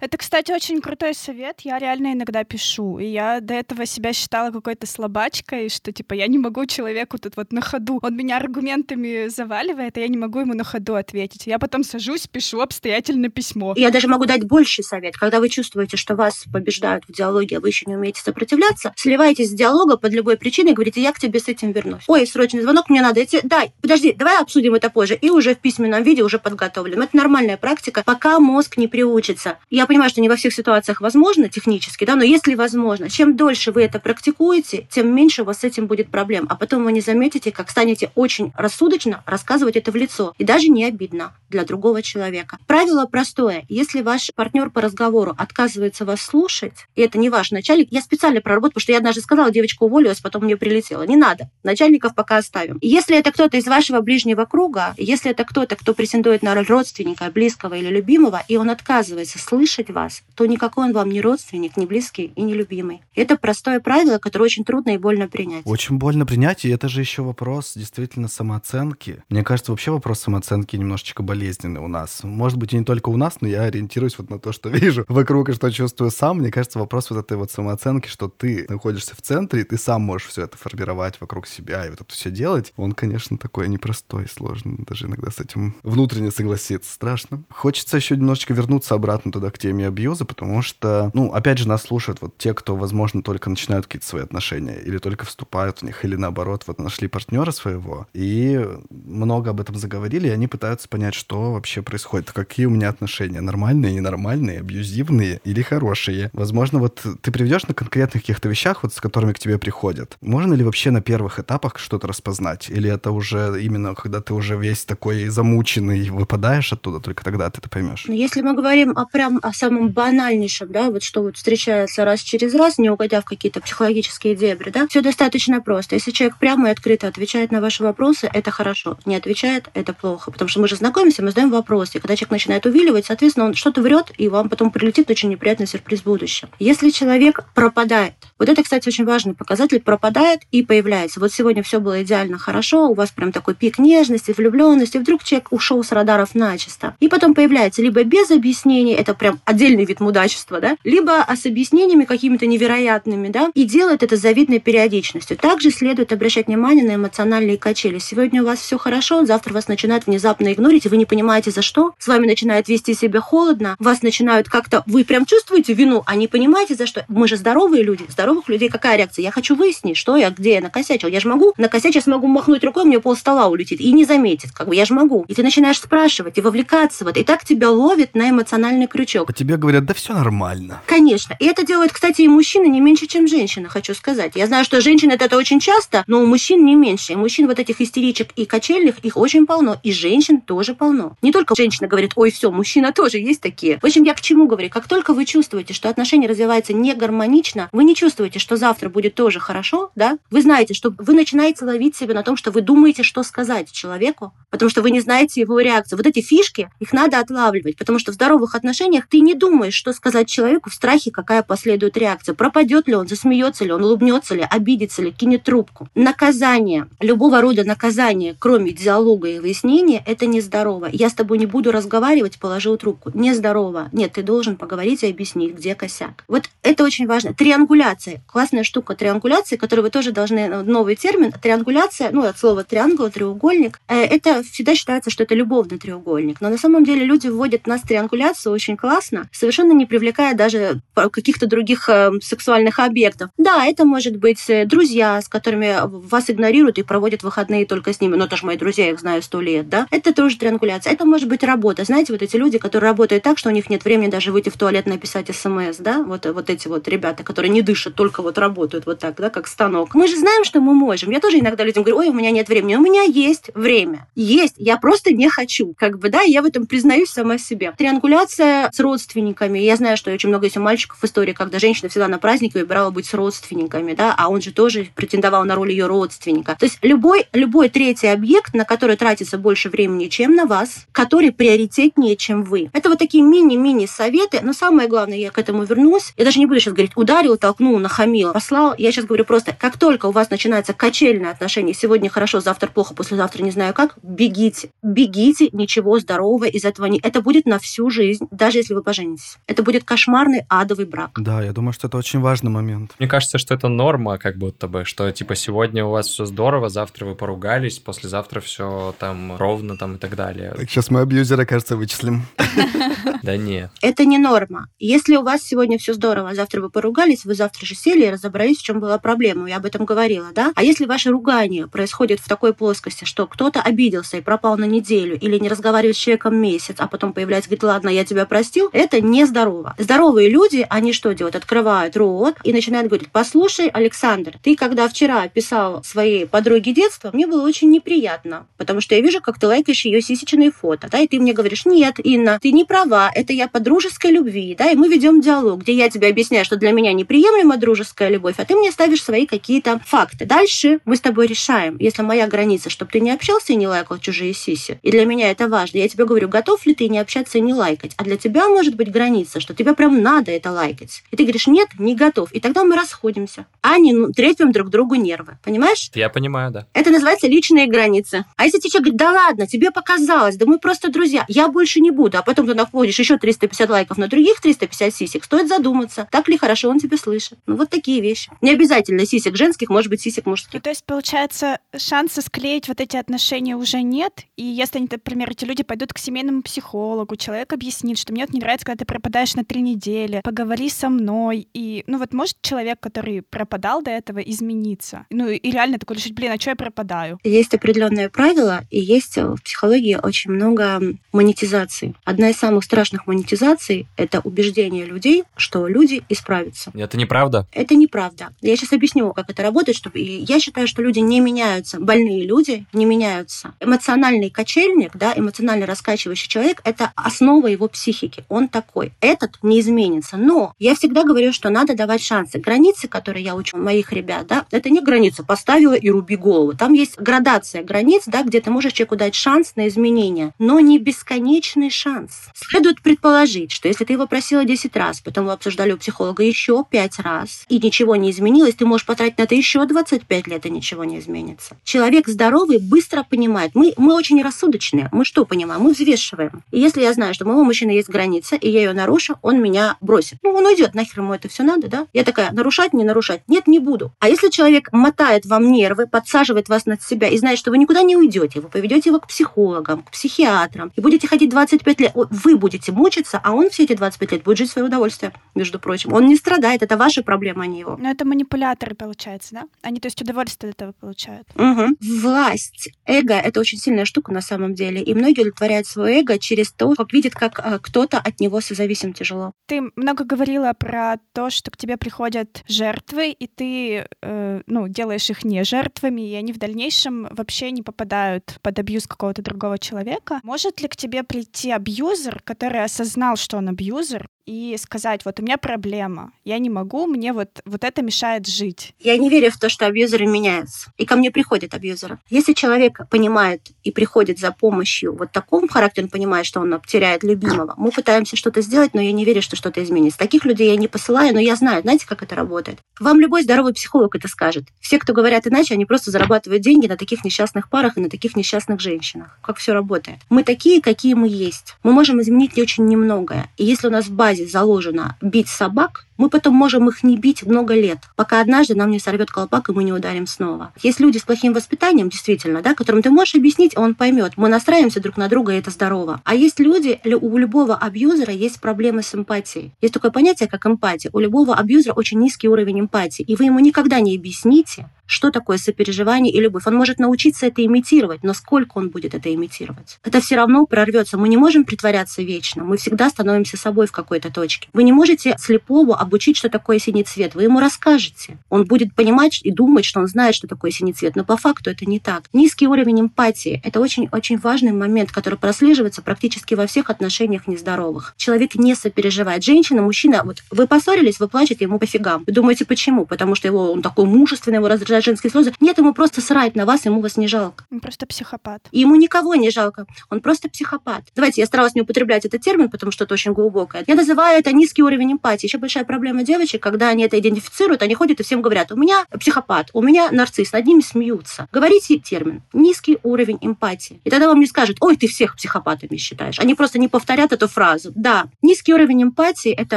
Это, кстати, очень крутой совет. Я реально иногда пишу. И я до этого себя считала какой-то слабачкой, что, типа, я не могу человеку тут вот на ходу. Он меня аргументами заваливает, а я не могу ему на ходу ответить. Я потом сажусь, пишу обстоятельно письмо. Я даже могу дать больше совет. Когда вы чувствуете, что вас побеждают в диалоге, а вы еще не умеете сопротивляться, сливайтесь с диалога под любой причиной и говорите, я к тебе с этим вернусь. Ой, срочный звонок, мне надо идти. Дай, подожди, давай обсудим это позже. И уже в письменном виде уже подготовлен. Это нормальная практика, пока мозг не приучится. Я понимаю, что не во всех ситуациях возможно технически, да, но если возможно, чем дольше вы это практикуете, тем меньше у вас с этим будет проблем. А потом вы не заметите, как станете очень рассудочно рассказывать это в лицо. И даже не обидно для другого человека. Правило простое. Если ваш партнер по разговору отказывается вас слушать, и это не ваш начальник, я специально проработала, потому что я однажды сказала, девочка уволилась, потом мне прилетела. Не надо. Начальников пока оставим. Если это кто-то из вашего ближнего круга, если это кто-то, кто претендует на роль родственника, близкого или любимого, и он отказывается слышать вас, то никакой он вам не родственник, не близкий и не любимый. Это простое правило, которое очень трудно и больно принять. Очень больно принять, и это же еще вопрос действительно самооценки. Мне кажется, вообще вопрос самооценки немножечко болезненный у нас. Может быть, и не только у нас, но я ориентируюсь вот на то, что вижу вокруг и что чувствую сам. Мне кажется, вопрос вот этой вот самооценки, что ты находишься в центре, и ты сам можешь все это формировать вокруг себя и вот это все делать, он, конечно, такой непростой, сложный. Даже иногда с этим внутренне согласиться страшно. Хочется еще немножечко вернуться обратно туда к теме абьюза, потому что, ну, опять же, нас слушают вот те, кто, возможно, только начинают какие-то свои отношения, или только вступают в них, или наоборот, вот нашли партнера своего, и много об этом заговорили, и они пытаются понять, что вообще происходит, какие у меня отношения, нормальные, ненормальные, абьюзивные или хорошие. Возможно, вот ты приведешь на конкретных каких-то вещах, вот с которыми к тебе приходят. Можно ли вообще на первых этапах что-то распознать? Или это уже именно, когда ты уже весь такой замученный, выпадаешь оттуда, только тогда ты это поймешь? Но если мы говорим о прям о самом банальнейшем, да, вот что вот встречается раз через раз, не угодя в какие-то психологические дебри, да, все достаточно просто. Если человек прямо и открыто отвечает на ваши вопросы, это хорошо. Не отвечает, это плохо. Потому что мы же знакомимся, мы задаем вопросы. И когда человек начинает увиливать, соответственно, он что-то врет, и вам потом прилетит очень неприятный сюрприз в будущем. Если человек пропадает, вот это, кстати, очень важный показатель, пропадает и появляется. Вот сегодня все было идеально хорошо, у вас прям такой пик нежности, влюбленности, вдруг человек ушел с радаров начисто. И потом появляется либо без объяснений, это прям отдельный вид мудачества, да, либо с объяснениями какими-то невероятными, да, и делает это завидной периодичностью. Также следует обращать внимание на эмоциональные качели. Сегодня у вас все хорошо, завтра вас начинают внезапно игнорить, и вы не понимаете за что, с вами начинает вести себя холодно, вас начинают как-то, вы прям чувствуете вину, а не понимаете за что. Мы же здоровые люди, здоровых людей какая реакция? Я хочу выяснить, что я, где я накосячил. Я же могу накосячить, я смогу махнуть рукой, мне пол стола улетит, и не заметит, как бы я же могу. И ты начинаешь спрашивать и вовлекаться вот, и так тебя ловит на эмоциональный крючок. А тебе говорят, да все нормально. Конечно. И это делают, кстати, и мужчины не меньше, чем женщины, хочу сказать. Я знаю, что женщины это, это очень часто, но у мужчин не меньше. И мужчин вот этих истеричек и качельных, их очень полно. И женщин тоже полно. Не только женщина говорит, ой, все, мужчина тоже есть такие. В общем, я к чему говорю? Как только вы чувствуете, что отношения развиваются не гармонично, вы не чувствуете, что завтра будет тоже хорошо, да? Вы знаете, что вы начинаете ловить себя на том, что вы думаете, что сказать человеку, потому что вы не знаете его реакцию. Вот эти фишки, их надо отлавливать, потому что в здоровых отношениях ты не думаешь, что сказать человеку в страхе, какая последует реакция. Пропадет ли он, засмеется ли он, улыбнется ли, обидится ли, кинет трубку. Наказание, любого рода наказание, кроме диалога и выяснения, это нездорово. Я с тобой не буду разговаривать, положил трубку. Нездорово. Нет, ты должен поговорить и объяснить, где косяк. Вот это очень важно. Триангуляция. Классная штука триангуляции, которую вы тоже должны, ну, новый термин. Триангуляция, ну, от слова триангул, треугольник. Э, это всегда считается, что это любовный треугольник. Но на самом деле люди вводят нас в триангуляцию очень классно, совершенно не привлекая даже каких-то других э, сексуальных объектов. Да, это может быть э, друзья, с которыми вас игнорируют и проводит выходные только с ними. Ну, это же мои друзья, я их знаю сто лет, да? Это тоже триангуляция. Это может быть работа. Знаете, вот эти люди, которые работают так, что у них нет времени даже выйти в туалет написать смс, да? Вот, вот эти вот ребята, которые не дышат, только вот работают вот так, да, как станок. Мы же знаем, что мы можем. Я тоже иногда людям говорю, ой, у меня нет времени. У меня есть время. Есть. Я просто не хочу. Как бы, да, я в этом признаюсь сама себе. Триангуляция с родственниками. Я знаю, что очень много есть у мальчиков в истории, когда женщина всегда на празднике выбирала быть с родственниками, да, а он же тоже претендовал на роль ее родственника. То есть любой, любой третий объект, на который тратится больше времени, чем на вас, который приоритетнее, чем вы. Это вот такие мини-мини советы, но самое главное, я к этому вернусь. Я даже не буду сейчас говорить, ударил, толкнул, нахамил, послал. Я сейчас говорю просто, как только у вас начинается качельное отношение, сегодня хорошо, завтра плохо, послезавтра не знаю как, бегите. Бегите, ничего здорового из этого не... Это будет на всю жизнь, даже если вы поженитесь. Это будет кошмарный адовый брак. Да, я думаю, что это очень важный момент. Мне кажется, что это норма, как будто бы, что типа сегодня у вас все здорово, завтра вы поругались, послезавтра все там ровно там и так далее. Так, сейчас мы абьюзера, кажется, вычислим. Да нет. Это не норма. Если у вас сегодня все здорово, а завтра вы поругались, вы завтра же сели и разобрались, в чем была проблема. Я об этом говорила, да? А если ваше ругание происходит в такой плоскости, что кто-то обиделся и пропал на неделю или не разговаривает с человеком месяц, а потом появляется, говорит, ладно, я тебя простил, это нездорово. Здоровые люди, они что делают? Открывают рот и начинают говорить, послушай, Александр, ты когда вчера писал своей подруге детства, мне было очень неприятно, потому что я вижу, как ты лайкаешь ее сисечные фото, да, и ты мне говоришь, нет, Инна, ты не права, это я по дружеской любви, да, и мы ведем диалог, где я тебе объясняю, что для меня неприемлема дружеская любовь, а ты мне ставишь свои какие-то факты. Дальше мы с тобой решаем, если моя граница, чтобы ты не общался и не лайкал чужие сиси, и для меня это важно, я тебе говорю, готов ли ты не общаться и не лайкать, а для тебя может быть граница, что тебе прям надо это лайкать. И ты говоришь, нет, не готов. И тогда мы расходимся, а не ну, трепим друг другу нервы. Понимаешь? Я понимаю, да. Это называется личные границы. А если тебе говорит, да ладно, тебе показалось, да мы просто друзья, я больше не буду, а потом ты находишь еще 350 лайков на других 350 сисек, стоит задуматься, так ли хорошо он тебя слышит. Ну вот такие вещи. Не обязательно сисек женских, может быть сисек мужских. Ну, то есть, получается, шанса склеить вот эти отношения уже нет, и если, например, эти люди пойдут к семейному психологу, человек объяснит, что мне вот не нравится, когда ты пропадаешь на три недели, поговори со мной, и, ну вот может человек, который пропадал до этого, измениться? Ну и реально такой решить, блин, а что я пропадаю? Есть определенные правила, и есть в психологии очень много монетизации. Одна из самых страшных монетизаций — это убеждение людей, что люди исправятся. Это неправда? Это неправда. Я сейчас объясню, как это работает, чтобы я считаю, что люди не меняются, больные люди не меняются. Эмоциональный качельник, да, эмоционально раскачивающий человек — это основа его психики. Он такой. Этот не изменится. Но я всегда говорю, что надо давать шансы. Границы, которые я учу моих ребят, да, это не граница поставила и руби голову. Там есть градация границ, да, где ты можешь человеку дать шанс на изменения, но не бесконечный шанс. Следует предположить, что если ты его просила 10 раз, потом вы обсуждали у психолога еще 5 раз, и ничего не изменилось, ты можешь потратить на это еще 25 лет, и ничего не изменится. Человек здоровый быстро понимает. Мы, мы очень рассудочные. Мы что понимаем? Мы взвешиваем. И если я знаю, что у моего мужчины есть граница, и я ее нарушу, он меня бросит. Ну, он уйдет, нахер ему это все надо, да? Я такая, нарушать, не нарушать? Нет, не буду. А если человек мотает вам нервы, подсаживает вас над себя и знает, что вы никуда не уйдете, вы поведете его к психологам, к психиатрам, и будете ходить 25 лет, вы будете мучиться, а он все эти 25 лет будет жить в свое удовольствие, между прочим. Он не страдает, это ваша проблема, а не его. Но это манипуляторы, получается, да? Они, то есть, удовольствие от этого получают. Угу. Власть, эго — это очень сильная штука на самом деле, и многие удовлетворяют свое эго через то, как видят, как э, кто-то от него созависим тяжело. Ты много говорила про то, что к тебе приходят жертвы, и ты, э, ну, делаешь их не жертвами, и они в дальнейшем вообще не попадают под абьюз какого-то другого человека. Может ли к тебе прийти абьюзер, который осознал, что он абьюзер, и сказать, вот у меня проблема, я не могу, мне вот, вот это мешает жить. Я не верю в то, что абьюзеры меняются. И ко мне приходят абьюзеры. Если человек понимает и приходит за помощью вот такому характеру, он понимает, что он теряет любимого, мы пытаемся что-то сделать, но я не верю, что что-то изменится. Таких людей я не посылаю, но я знаю, знаете, как это работает. Вам любой здоровый психолог это скажет. Все, кто говорят иначе, они просто зарабатывают деньги на таких несчастных парах и на таких несчастных женщинах. Как все работает. Мы такие, какие мы есть. Мы можем изменить очень немногое. И если у нас в базе заложено бить собак, Мы потом можем их не бить много лет, пока однажды нам не сорвет колпак, и мы не ударим снова. Есть люди с плохим воспитанием, действительно, да, которым ты можешь объяснить, он поймет. Мы настраиваемся друг на друга, и это здорово. А есть люди, у любого абьюзера есть проблемы с эмпатией. Есть такое понятие, как эмпатия. У любого абьюзера очень низкий уровень эмпатии, и вы ему никогда не объясните, что такое сопереживание и любовь. Он может научиться это имитировать, но сколько он будет это имитировать? Это все равно прорвется. Мы не можем притворяться вечно. Мы всегда становимся собой в какой-то точке. Вы не можете слепого обучить, что такое синий цвет. Вы ему расскажете. Он будет понимать и думать, что он знает, что такое синий цвет. Но по факту это не так. Низкий уровень эмпатии – это очень-очень важный момент, который прослеживается практически во всех отношениях нездоровых. Человек не сопереживает. Женщина, мужчина, вот вы поссорились, вы плачете, ему пофигам. Вы думаете, почему? Потому что его, он такой мужественный, его раздражают женские слезы. Нет, ему просто срать на вас, ему вас не жалко. Он просто психопат. И ему никого не жалко. Он просто психопат. Давайте, я старалась не употреблять этот термин, потому что это очень глубокое. Я называю это низкий уровень эмпатии. Еще большая проблема девочек, когда они это идентифицируют, они ходят и всем говорят, у меня психопат, у меня нарцисс, над ними смеются. Говорите термин низкий уровень эмпатии. И тогда вам не скажут, ой, ты всех психопатами считаешь. Они просто не повторят эту фразу. Да, низкий уровень эмпатии – это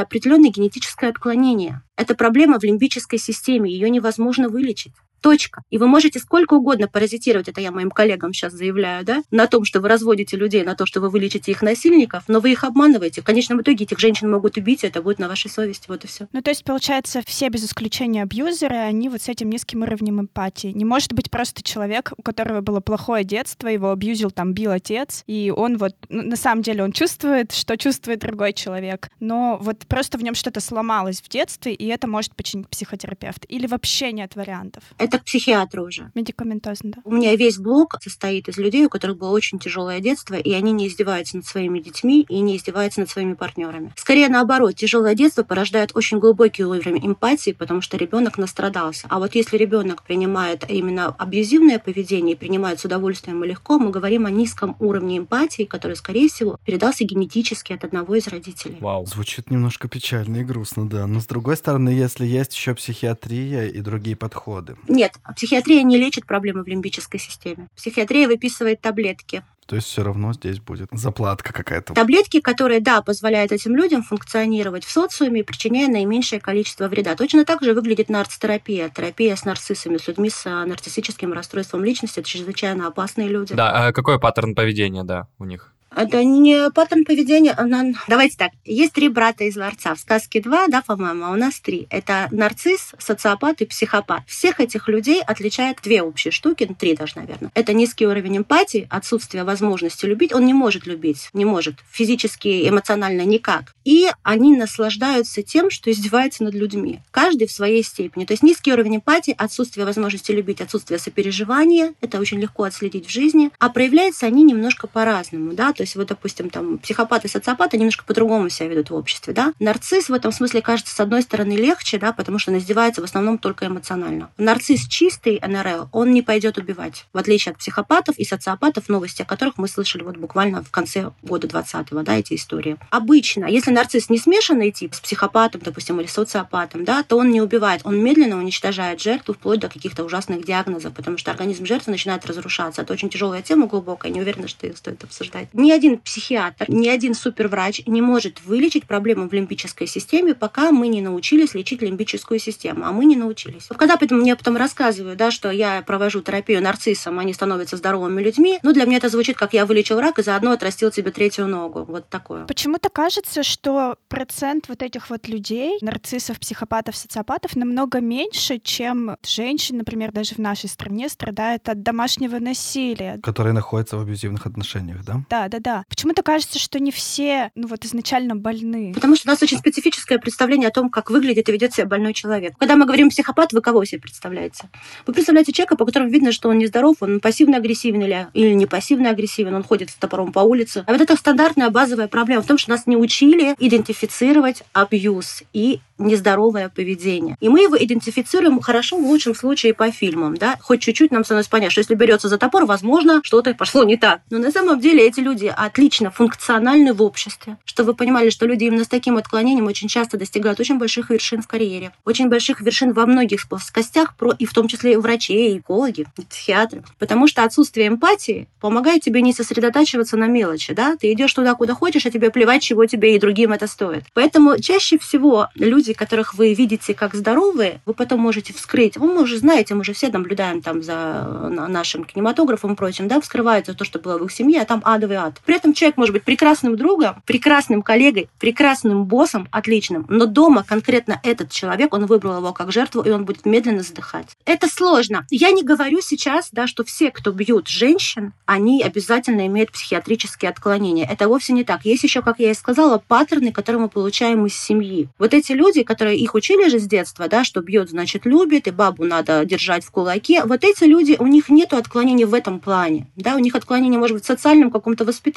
определенное генетическое отклонение. Это проблема в лимбической системе, ее невозможно вылечить. Точка. И вы можете сколько угодно паразитировать, это я моим коллегам сейчас заявляю, да, на том, что вы разводите людей, на то, что вы вылечите их насильников, но вы их обманываете. В конечном итоге этих женщин могут убить, и это будет на вашей совести. Вот и все. Ну, то есть, получается, все без исключения абьюзеры, они вот с этим низким уровнем эмпатии. Не может быть просто человек, у которого было плохое детство, его абьюзил, там, бил отец, и он вот, ну, на самом деле, он чувствует, что чувствует другой человек, но вот просто в нем что-то сломалось в детстве, и это может починить психотерапевт. Или вообще нет вариантов? Это к психиатру уже. Медикаментозно, да. У меня весь блог состоит из людей, у которых было очень тяжелое детство, и они не издеваются над своими детьми и не издеваются над своими партнерами. Скорее наоборот, тяжелое детство порождает очень глубокий уровень эмпатии, потому что ребенок настрадался. А вот если ребенок принимает именно абьюзивное поведение и принимает с удовольствием и легко, мы говорим о низком уровне эмпатии, который, скорее всего, передался генетически от одного из родителей. Вау. Звучит немножко печально и грустно, да. Но с другой стороны, если есть еще психиатрия и другие подходы. Нет, психиатрия не лечит проблемы в лимбической системе. Психиатрия выписывает таблетки. То есть все равно здесь будет заплатка какая-то. Таблетки, которые, да, позволяют этим людям функционировать в социуме, причиняя наименьшее количество вреда. Точно так же выглядит нарцистерапия. Терапия с нарциссами, с людьми с а, нарциссическим расстройством личности. Это чрезвычайно опасные люди. Да, а какой паттерн поведения, да, у них? Это не паттерн поведения. Она... Давайте так. Есть три брата из ларца. В сказке два, да, по-моему, а у нас три. Это нарцисс, социопат и психопат. Всех этих людей отличает две общие штуки, ну, три даже, наверное. Это низкий уровень эмпатии, отсутствие возможности любить. Он не может любить, не может. Физически, эмоционально никак. И они наслаждаются тем, что издеваются над людьми. Каждый в своей степени. То есть низкий уровень эмпатии, отсутствие возможности любить, отсутствие сопереживания. Это очень легко отследить в жизни. А проявляются они немножко по-разному, да. То есть вот, допустим, там психопаты, социопаты немножко по-другому себя ведут в обществе, да. Нарцисс в этом смысле кажется, с одной стороны, легче, да, потому что он издевается в основном только эмоционально. Нарцисс чистый НРЛ, он не пойдет убивать, в отличие от психопатов и социопатов, новости о которых мы слышали вот буквально в конце года 20-го, да, эти истории. Обычно, если нарцисс не смешанный тип с психопатом, допустим, или социопатом, да, то он не убивает, он медленно уничтожает жертву вплоть до каких-то ужасных диагнозов, потому что организм жертвы начинает разрушаться. Это очень тяжелая тема глубокая, не уверена, что ее стоит обсуждать ни один психиатр, ни один суперврач не может вылечить проблему в лимбической системе, пока мы не научились лечить лимбическую систему. А мы не научились. Когда потом, мне потом рассказывают, да, что я провожу терапию нарциссам, они становятся здоровыми людьми, ну, для меня это звучит, как я вылечил рак и заодно отрастил тебе третью ногу. Вот такое. Почему-то кажется, что процент вот этих вот людей, нарциссов, психопатов, социопатов, намного меньше, чем женщин, например, даже в нашей стране страдает от домашнего насилия. Которые находятся в абьюзивных отношениях, да? Да, да, да. Почему-то кажется, что не все, ну вот изначально больны. Потому что у нас очень специфическое представление о том, как выглядит и ведет себя больной человек. Когда мы говорим психопат, вы кого себе представляете? Вы представляете человека, по которому видно, что он нездоров, он пассивно-агрессивен или, или не пассивно-агрессивен, он ходит с топором по улице. А вот это стандартная базовая проблема в том, что нас не учили идентифицировать абьюз и нездоровое поведение. И мы его идентифицируем хорошо, в лучшем случае, по фильмам. Да? Хоть чуть-чуть нам становится понятно, что если берется за топор, возможно, что-то пошло не так. Но на самом деле эти люди отлично функциональны в обществе. Что вы понимали, что люди именно с таким отклонением очень часто достигают очень больших вершин в карьере, очень больших вершин во многих плоскостях, и в том числе и врачи, экологи, психиатры. Потому что отсутствие эмпатии помогает тебе не сосредотачиваться на мелочи, да? Ты идешь туда, куда хочешь, а тебе плевать, чего тебе и другим это стоит. Поэтому чаще всего люди, которых вы видите как здоровые, вы потом можете вскрыть. Вы уже знаете, мы же все наблюдаем там за нашим кинематографом и прочим, да, вскрывается то, что было в их семье, а там адовый ад. При этом человек может быть прекрасным другом, прекрасным коллегой, прекрасным боссом, отличным, но дома конкретно этот человек, он выбрал его как жертву, и он будет медленно задыхать. Это сложно. Я не говорю сейчас, да, что все, кто бьют женщин, они обязательно имеют психиатрические отклонения. Это вовсе не так. Есть еще, как я и сказала, паттерны, которые мы получаем из семьи. Вот эти люди, которые их учили же с детства, да, что бьет, значит, любит, и бабу надо держать в кулаке. Вот эти люди, у них нет отклонений в этом плане. Да, у них отклонения, может быть, в социальном каком-то воспитании.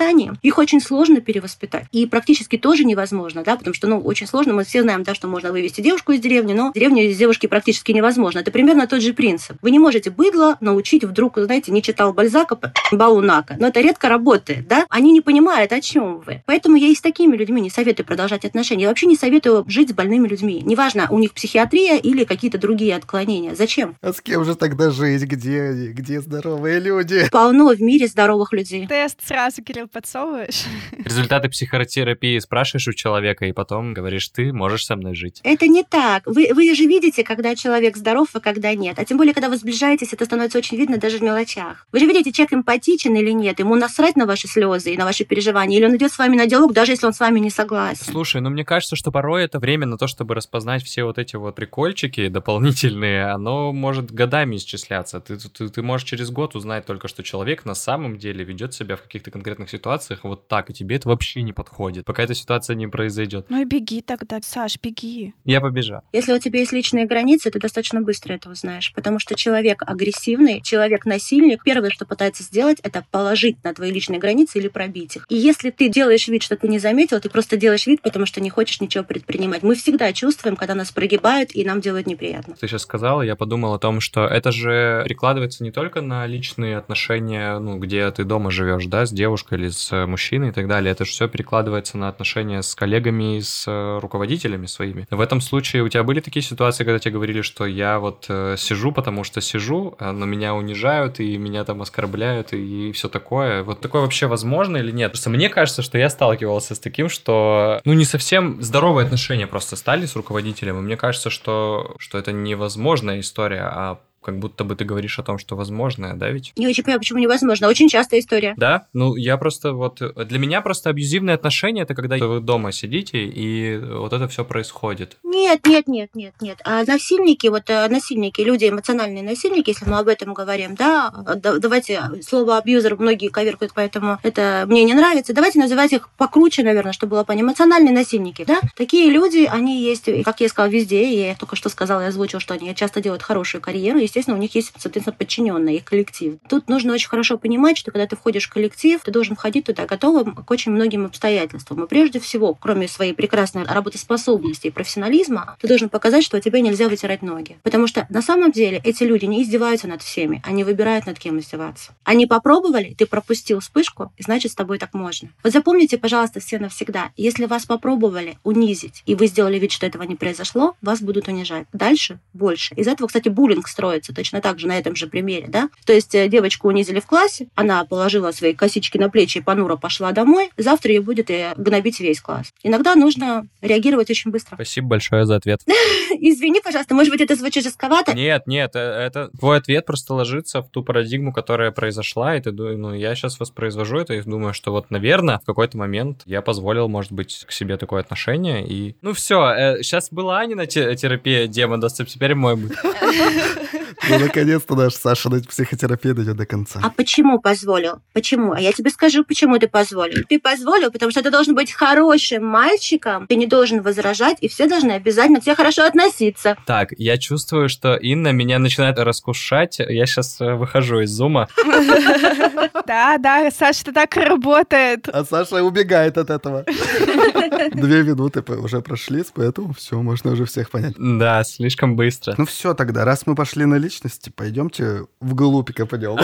Их очень сложно перевоспитать. И практически тоже невозможно, да, потому что, ну, очень сложно. Мы все знаем, да, что можно вывести девушку из деревни, но деревню из девушки практически невозможно. Это примерно тот же принцип. Вы не можете быдло научить вдруг, знаете, не читал Бальзака, Баунака. Но это редко работает, да? Они не понимают, о чем вы. Поэтому я и с такими людьми не советую продолжать отношения. Я вообще не советую жить с больными людьми. Неважно, у них психиатрия или какие-то другие отклонения. Зачем? А с кем же тогда жить? Где они? Где здоровые люди? Полно в мире здоровых людей. Тест сразу, Кирилл, подсовываешь. Результаты психотерапии спрашиваешь у человека, и потом говоришь, ты можешь со мной жить. Это не так. Вы, вы же видите, когда человек здоров, а когда нет. А тем более, когда вы сближаетесь, это становится очень видно даже в мелочах. Вы же видите, человек эмпатичен или нет. Ему насрать на ваши слезы и на ваши переживания. Или он идет с вами на диалог, даже если он с вами не согласен. Слушай, ну мне кажется, что порой это время на то, чтобы распознать все вот эти вот прикольчики дополнительные, оно может годами исчисляться. Ты, ты, ты можешь через год узнать только, что человек на самом деле ведет себя в каких-то конкретных ситуациях вот так, и тебе это вообще не подходит, пока эта ситуация не произойдет. Ну и беги тогда, Саш, беги. Я побежал. Если у тебя есть личные границы, ты достаточно быстро это узнаешь, потому что человек агрессивный, человек-насильник, первое, что пытается сделать, это положить на твои личные границы или пробить их. И если ты делаешь вид, что ты не заметил, ты просто делаешь вид, потому что не хочешь ничего предпринимать. Мы всегда чувствуем, когда нас прогибают и нам делают неприятно. Ты сейчас сказала, я подумал о том, что это же перекладывается не только на личные отношения, ну, где ты дома живешь, да, с девушкой или с мужчиной и так далее. Это же все перекладывается на отношения с коллегами и с руководителями своими. В этом случае у тебя были такие ситуации, когда тебе говорили, что я вот э, сижу, потому что сижу, а, но меня унижают и меня там оскорбляют и все такое. Вот такое вообще возможно или нет? Просто мне кажется, что я сталкивался с таким, что ну не совсем здоровые отношения просто стали с руководителем, и мне кажется, что, что это невозможная история, а как будто бы ты говоришь о том, что возможно, да, ведь? Не очень понимаю, почему невозможно. Очень частая история. Да? Ну, я просто вот... Для меня просто абьюзивные отношения — это когда вы дома сидите, и вот это все происходит. Нет, нет, нет, нет, нет. А насильники, вот э, насильники, люди эмоциональные насильники, если мы об этом говорим, да, давайте слово абьюзер многие коверкают, поэтому это мне не нравится. Давайте называть их покруче, наверное, чтобы было понятно. Эмоциональные насильники, да? Такие люди, они есть, как я сказала, везде. И я только что сказала, я озвучила, что они часто делают хорошую карьеру, естественно, у них есть, соответственно, подчиненные, их коллектив. Тут нужно очень хорошо понимать, что когда ты входишь в коллектив, ты должен входить туда готовым к очень многим обстоятельствам. И прежде всего, кроме своей прекрасной работоспособности и профессионализма, ты должен показать, что у тебя нельзя вытирать ноги. Потому что на самом деле эти люди не издеваются над всеми, они выбирают, над кем издеваться. Они попробовали, ты пропустил вспышку, и значит, с тобой так можно. Вот запомните, пожалуйста, все навсегда, если вас попробовали унизить, и вы сделали вид, что этого не произошло, вас будут унижать. Дальше больше. Из этого, кстати, буллинг строится делается точно так же на этом же примере, да? То есть э, девочку унизили в классе, она положила свои косички на плечи и понуро пошла домой, завтра ее будет и гнобить весь класс. Иногда нужно реагировать очень быстро. Спасибо большое за ответ. Извини, пожалуйста, может быть, это звучит жестковато? Нет, нет, э, это твой ответ просто ложится в ту парадигму, которая произошла, и ты, ну, я сейчас воспроизвожу это и думаю, что вот, наверное, в какой-то момент я позволил, может быть, к себе такое отношение, и... Ну все, сейчас э, была Анина терапия демон, теперь мой будет. Ну, наконец-то наш Саша на психотерапия дойдет до конца. А почему позволил? Почему? А я тебе скажу, почему ты позволил. Ты позволил, потому что ты должен быть хорошим мальчиком, ты не должен возражать, и все должны обязательно к тебе хорошо относиться. Так, я чувствую, что Инна меня начинает раскушать. Я сейчас э, выхожу из зума. Да, да, Саша, это так работает. А Саша убегает от этого. Две минуты уже прошли, поэтому все, можно уже всех понять. Да, слишком быстро. Ну все тогда, раз мы пошли на личность, личности, пойдемте в вглубь копнем.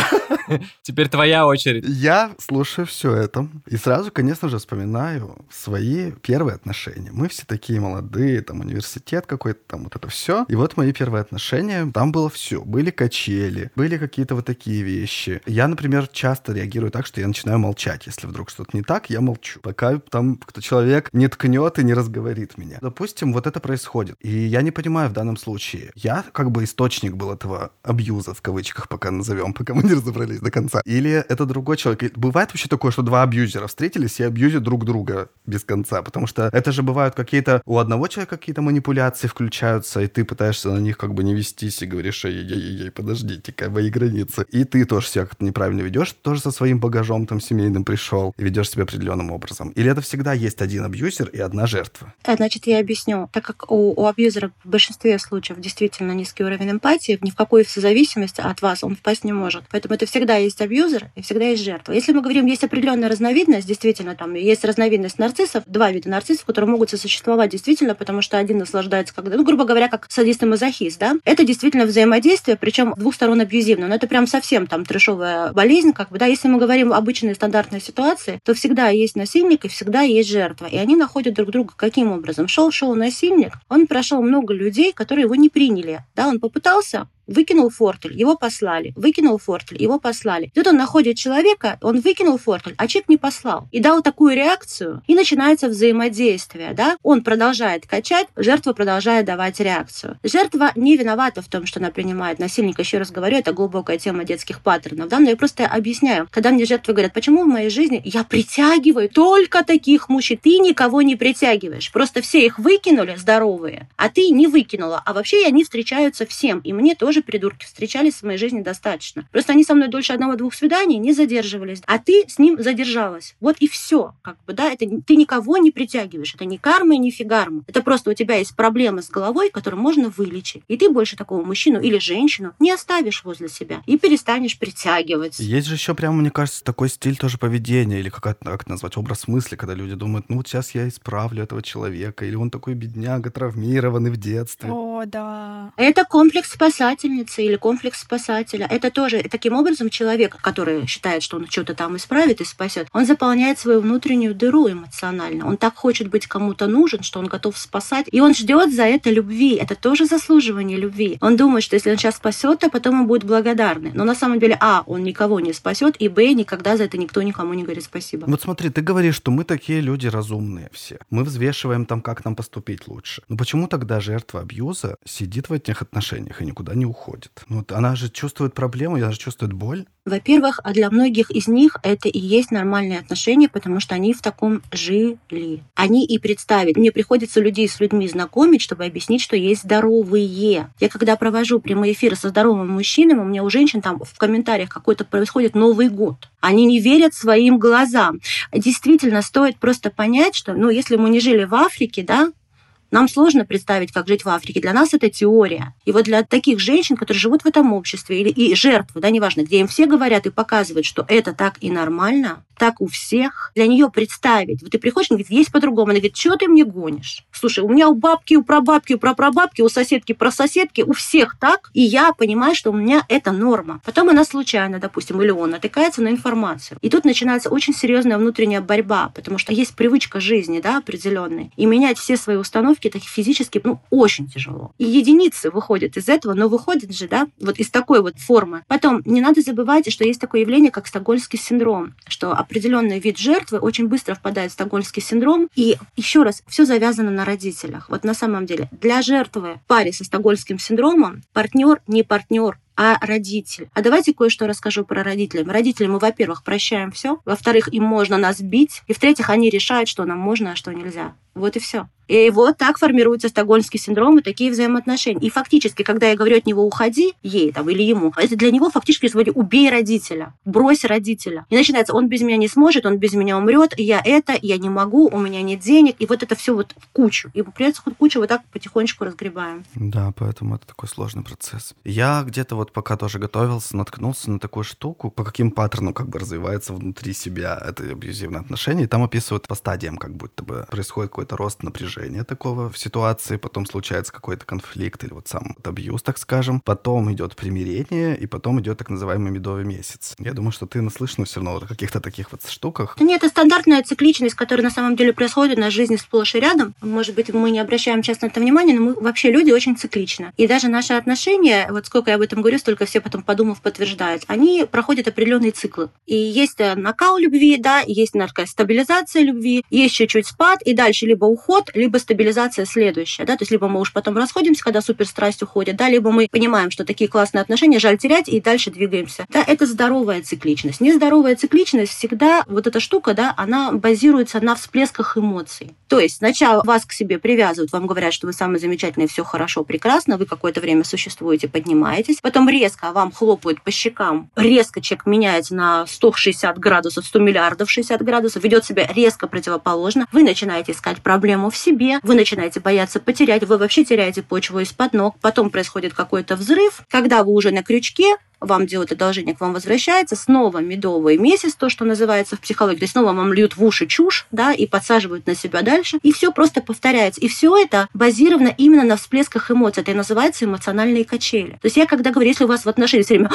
Теперь твоя очередь. Я слушаю все это и сразу, конечно же, вспоминаю свои первые отношения. Мы все такие молодые, там университет какой-то, там вот это все. И вот мои первые отношения, там было все. Были качели, были какие-то вот такие вещи. Я, например, часто реагирую так, что я начинаю молчать. Если вдруг что-то не так, я молчу. Пока там кто человек не ткнет и не разговорит меня. Допустим, вот это происходит. И я не понимаю в данном случае. Я как бы источник был этого абьюза, в кавычках пока назовем, пока мы не разобрались до конца. Или это другой человек. Бывает вообще такое, что два абьюзера встретились и абьюзят друг друга без конца, потому что это же бывают какие-то у одного человека какие-то манипуляции включаются, и ты пытаешься на них как бы не вестись и говоришь, ей-ей-ей, подождите-ка, мои границы. И ты тоже себя как-то неправильно ведешь, тоже со своим багажом там семейным пришел и ведешь себя определенным образом. Или это всегда есть один абьюзер и одна жертва? Э, значит, я объясню. Так как у, у абьюзера в большинстве случаев действительно низкий уровень эмпатии, в какую зависимость от вас он впасть не может. Поэтому это всегда есть абьюзер и всегда есть жертва. Если мы говорим, есть определенная разновидность, действительно, там есть разновидность нарциссов, два вида нарциссов, которые могут сосуществовать действительно, потому что один наслаждается, когда, ну, грубо говоря, как садист и мазохист, да, это действительно взаимодействие, причем двух сторон абьюзивно, но это прям совсем там трешовая болезнь, как бы, да, если мы говорим обычные стандартные ситуации, то всегда есть насильник и всегда есть жертва, и они находят друг друга каким образом? Шел-шел насильник, он прошел много людей, которые его не приняли, да, он попытался, выкинул фортель, его послали, выкинул фортель, его послали. Тут он находит человека, он выкинул фортель, а человек не послал. И дал такую реакцию, и начинается взаимодействие, да? Он продолжает качать, жертва продолжает давать реакцию. Жертва не виновата в том, что она принимает насильника. Еще раз говорю, это глубокая тема детских паттернов, да? Но я просто объясняю. Когда мне жертвы говорят, почему в моей жизни я притягиваю только таких мужчин, ты никого не притягиваешь. Просто все их выкинули здоровые, а ты не выкинула. А вообще они встречаются всем, и мне тоже тоже придурки встречались в моей жизни достаточно. Просто они со мной дольше одного-двух свиданий не задерживались, а ты с ним задержалась. Вот и все, как бы, да, это ты никого не притягиваешь, это не карма и не фигарма. Это просто у тебя есть проблема с головой, которую можно вылечить. И ты больше такого мужчину или женщину не оставишь возле себя и перестанешь притягивать. Есть же еще прямо, мне кажется, такой стиль тоже поведения, или как, это, как это назвать, образ мысли, когда люди думают, ну вот сейчас я исправлю этого человека, или он такой бедняга, травмированный в детстве. О, да. Это комплекс спасателя спасательницы или комплекс спасателя. Это тоже таким образом человек, который считает, что он что-то там исправит и спасет, он заполняет свою внутреннюю дыру эмоционально. Он так хочет быть кому-то нужен, что он готов спасать, и он ждет за это любви. Это тоже заслуживание любви. Он думает, что если он сейчас спасет, то потом он будет благодарный. Но на самом деле, а, он никого не спасет, и б, никогда за это никто никому не говорит спасибо. Вот смотри, ты говоришь, что мы такие люди разумные все. Мы взвешиваем там, как нам поступить лучше. Но почему тогда жертва абьюза сидит в этих отношениях и никуда не уходит? Уходит. Ну, вот она же чувствует проблему, она же чувствует боль. Во-первых, а для многих из них это и есть нормальные отношения, потому что они в таком жили. Они и представить. Мне приходится людей с людьми знакомить, чтобы объяснить, что есть здоровые. Я когда провожу прямые эфиры со здоровыми мужчинами, у меня у женщин там в комментариях какой-то происходит Новый год. Они не верят своим глазам. Действительно, стоит просто понять, что, ну, если мы не жили в Африке, да, нам сложно представить, как жить в Африке. Для нас это теория. И вот для таких женщин, которые живут в этом обществе, или и жертвы, да, неважно, где им все говорят и показывают, что это так и нормально, так у всех, для нее представить. Вот ты приходишь, она говорит, есть по-другому. Она говорит, что ты мне гонишь? Слушай, у меня у бабки, у прабабки, у прапрабабки, у соседки, про соседки, у всех так, и я понимаю, что у меня это норма. Потом она случайно, допустим, или он натыкается на информацию. И тут начинается очень серьезная внутренняя борьба, потому что есть привычка жизни, да, определенной. И менять все свои установки, так физически, ну, очень тяжело. И единицы выходят из этого, но выходят же, да, вот из такой вот формы. Потом, не надо забывать, что есть такое явление, как стокгольмский синдром, что определенный вид жертвы очень быстро впадает в стокгольмский синдром. И еще раз, все завязано на родителях. Вот на самом деле, для жертвы паре со стокгольмским синдромом партнер не партнер, а родитель. А давайте кое-что расскажу про родителей. Родителям мы, во-первых, прощаем все, во-вторых, им можно нас бить, и в-третьих, они решают, что нам можно, а что нельзя. Вот и все. И вот так формируется стокгольмский синдром и такие взаимоотношения. И фактически, когда я говорю от него «уходи», ей там или ему, это для него фактически вроде «убей родителя», «брось родителя». И начинается «он без меня не сможет, он без меня умрет, я это, я не могу, у меня нет денег». И вот это все вот в кучу. И придется хоть кучу вот так потихонечку разгребаем. Да, поэтому это такой сложный процесс. Я где-то вот пока тоже готовился, наткнулся на такую штуку, по каким паттернам как бы развивается внутри себя это абьюзивное отношение. И там описывают по стадиям, как будто бы происходит какой-то рост напряжения снижение такого в ситуации, потом случается какой-то конфликт или вот сам вот абьюз, так скажем, потом идет примирение, и потом идет так называемый медовый месяц. Я думаю, что ты наслышана все равно о каких-то таких вот штуках. Нет, это стандартная цикличность, которая на самом деле происходит на жизни сплошь и рядом. Может быть, мы не обращаем часто на это внимания, но мы вообще люди очень цикличны. И даже наши отношения, вот сколько я об этом говорю, столько все потом подумав подтверждают, они проходят определенные циклы. И есть э, накал любви, да, есть наркостабилизация любви, есть чуть-чуть спад, и дальше либо уход, либо стабилизация следующая, да, то есть либо мы уж потом расходимся, когда суперстрасть уходит, да, либо мы понимаем, что такие классные отношения жаль терять, и дальше двигаемся. Да, это здоровая цикличность. Нездоровая цикличность всегда, вот эта штука, да, она базируется на всплесках эмоций. То есть сначала вас к себе привязывают, вам говорят, что вы самый замечательный, все хорошо, прекрасно, вы какое-то время существуете, поднимаетесь, потом резко вам хлопают по щекам, резко человек меняется на 160 градусов, 100 миллиардов 60 градусов, ведет себя резко противоположно, вы начинаете искать проблему в себе, вы начинаете бояться потерять, вы вообще теряете почву из-под ног, потом происходит какой-то взрыв, когда вы уже на крючке, вам делают одолжение, к вам возвращается, снова медовый месяц, то, что называется в психологии, то есть снова вам льют в уши чушь, да, и подсаживают на себя дальше, и все просто повторяется. И все это базировано именно на всплесках эмоций. Это и называется эмоциональные качели. То есть я когда говорю, если у вас в отношениях все время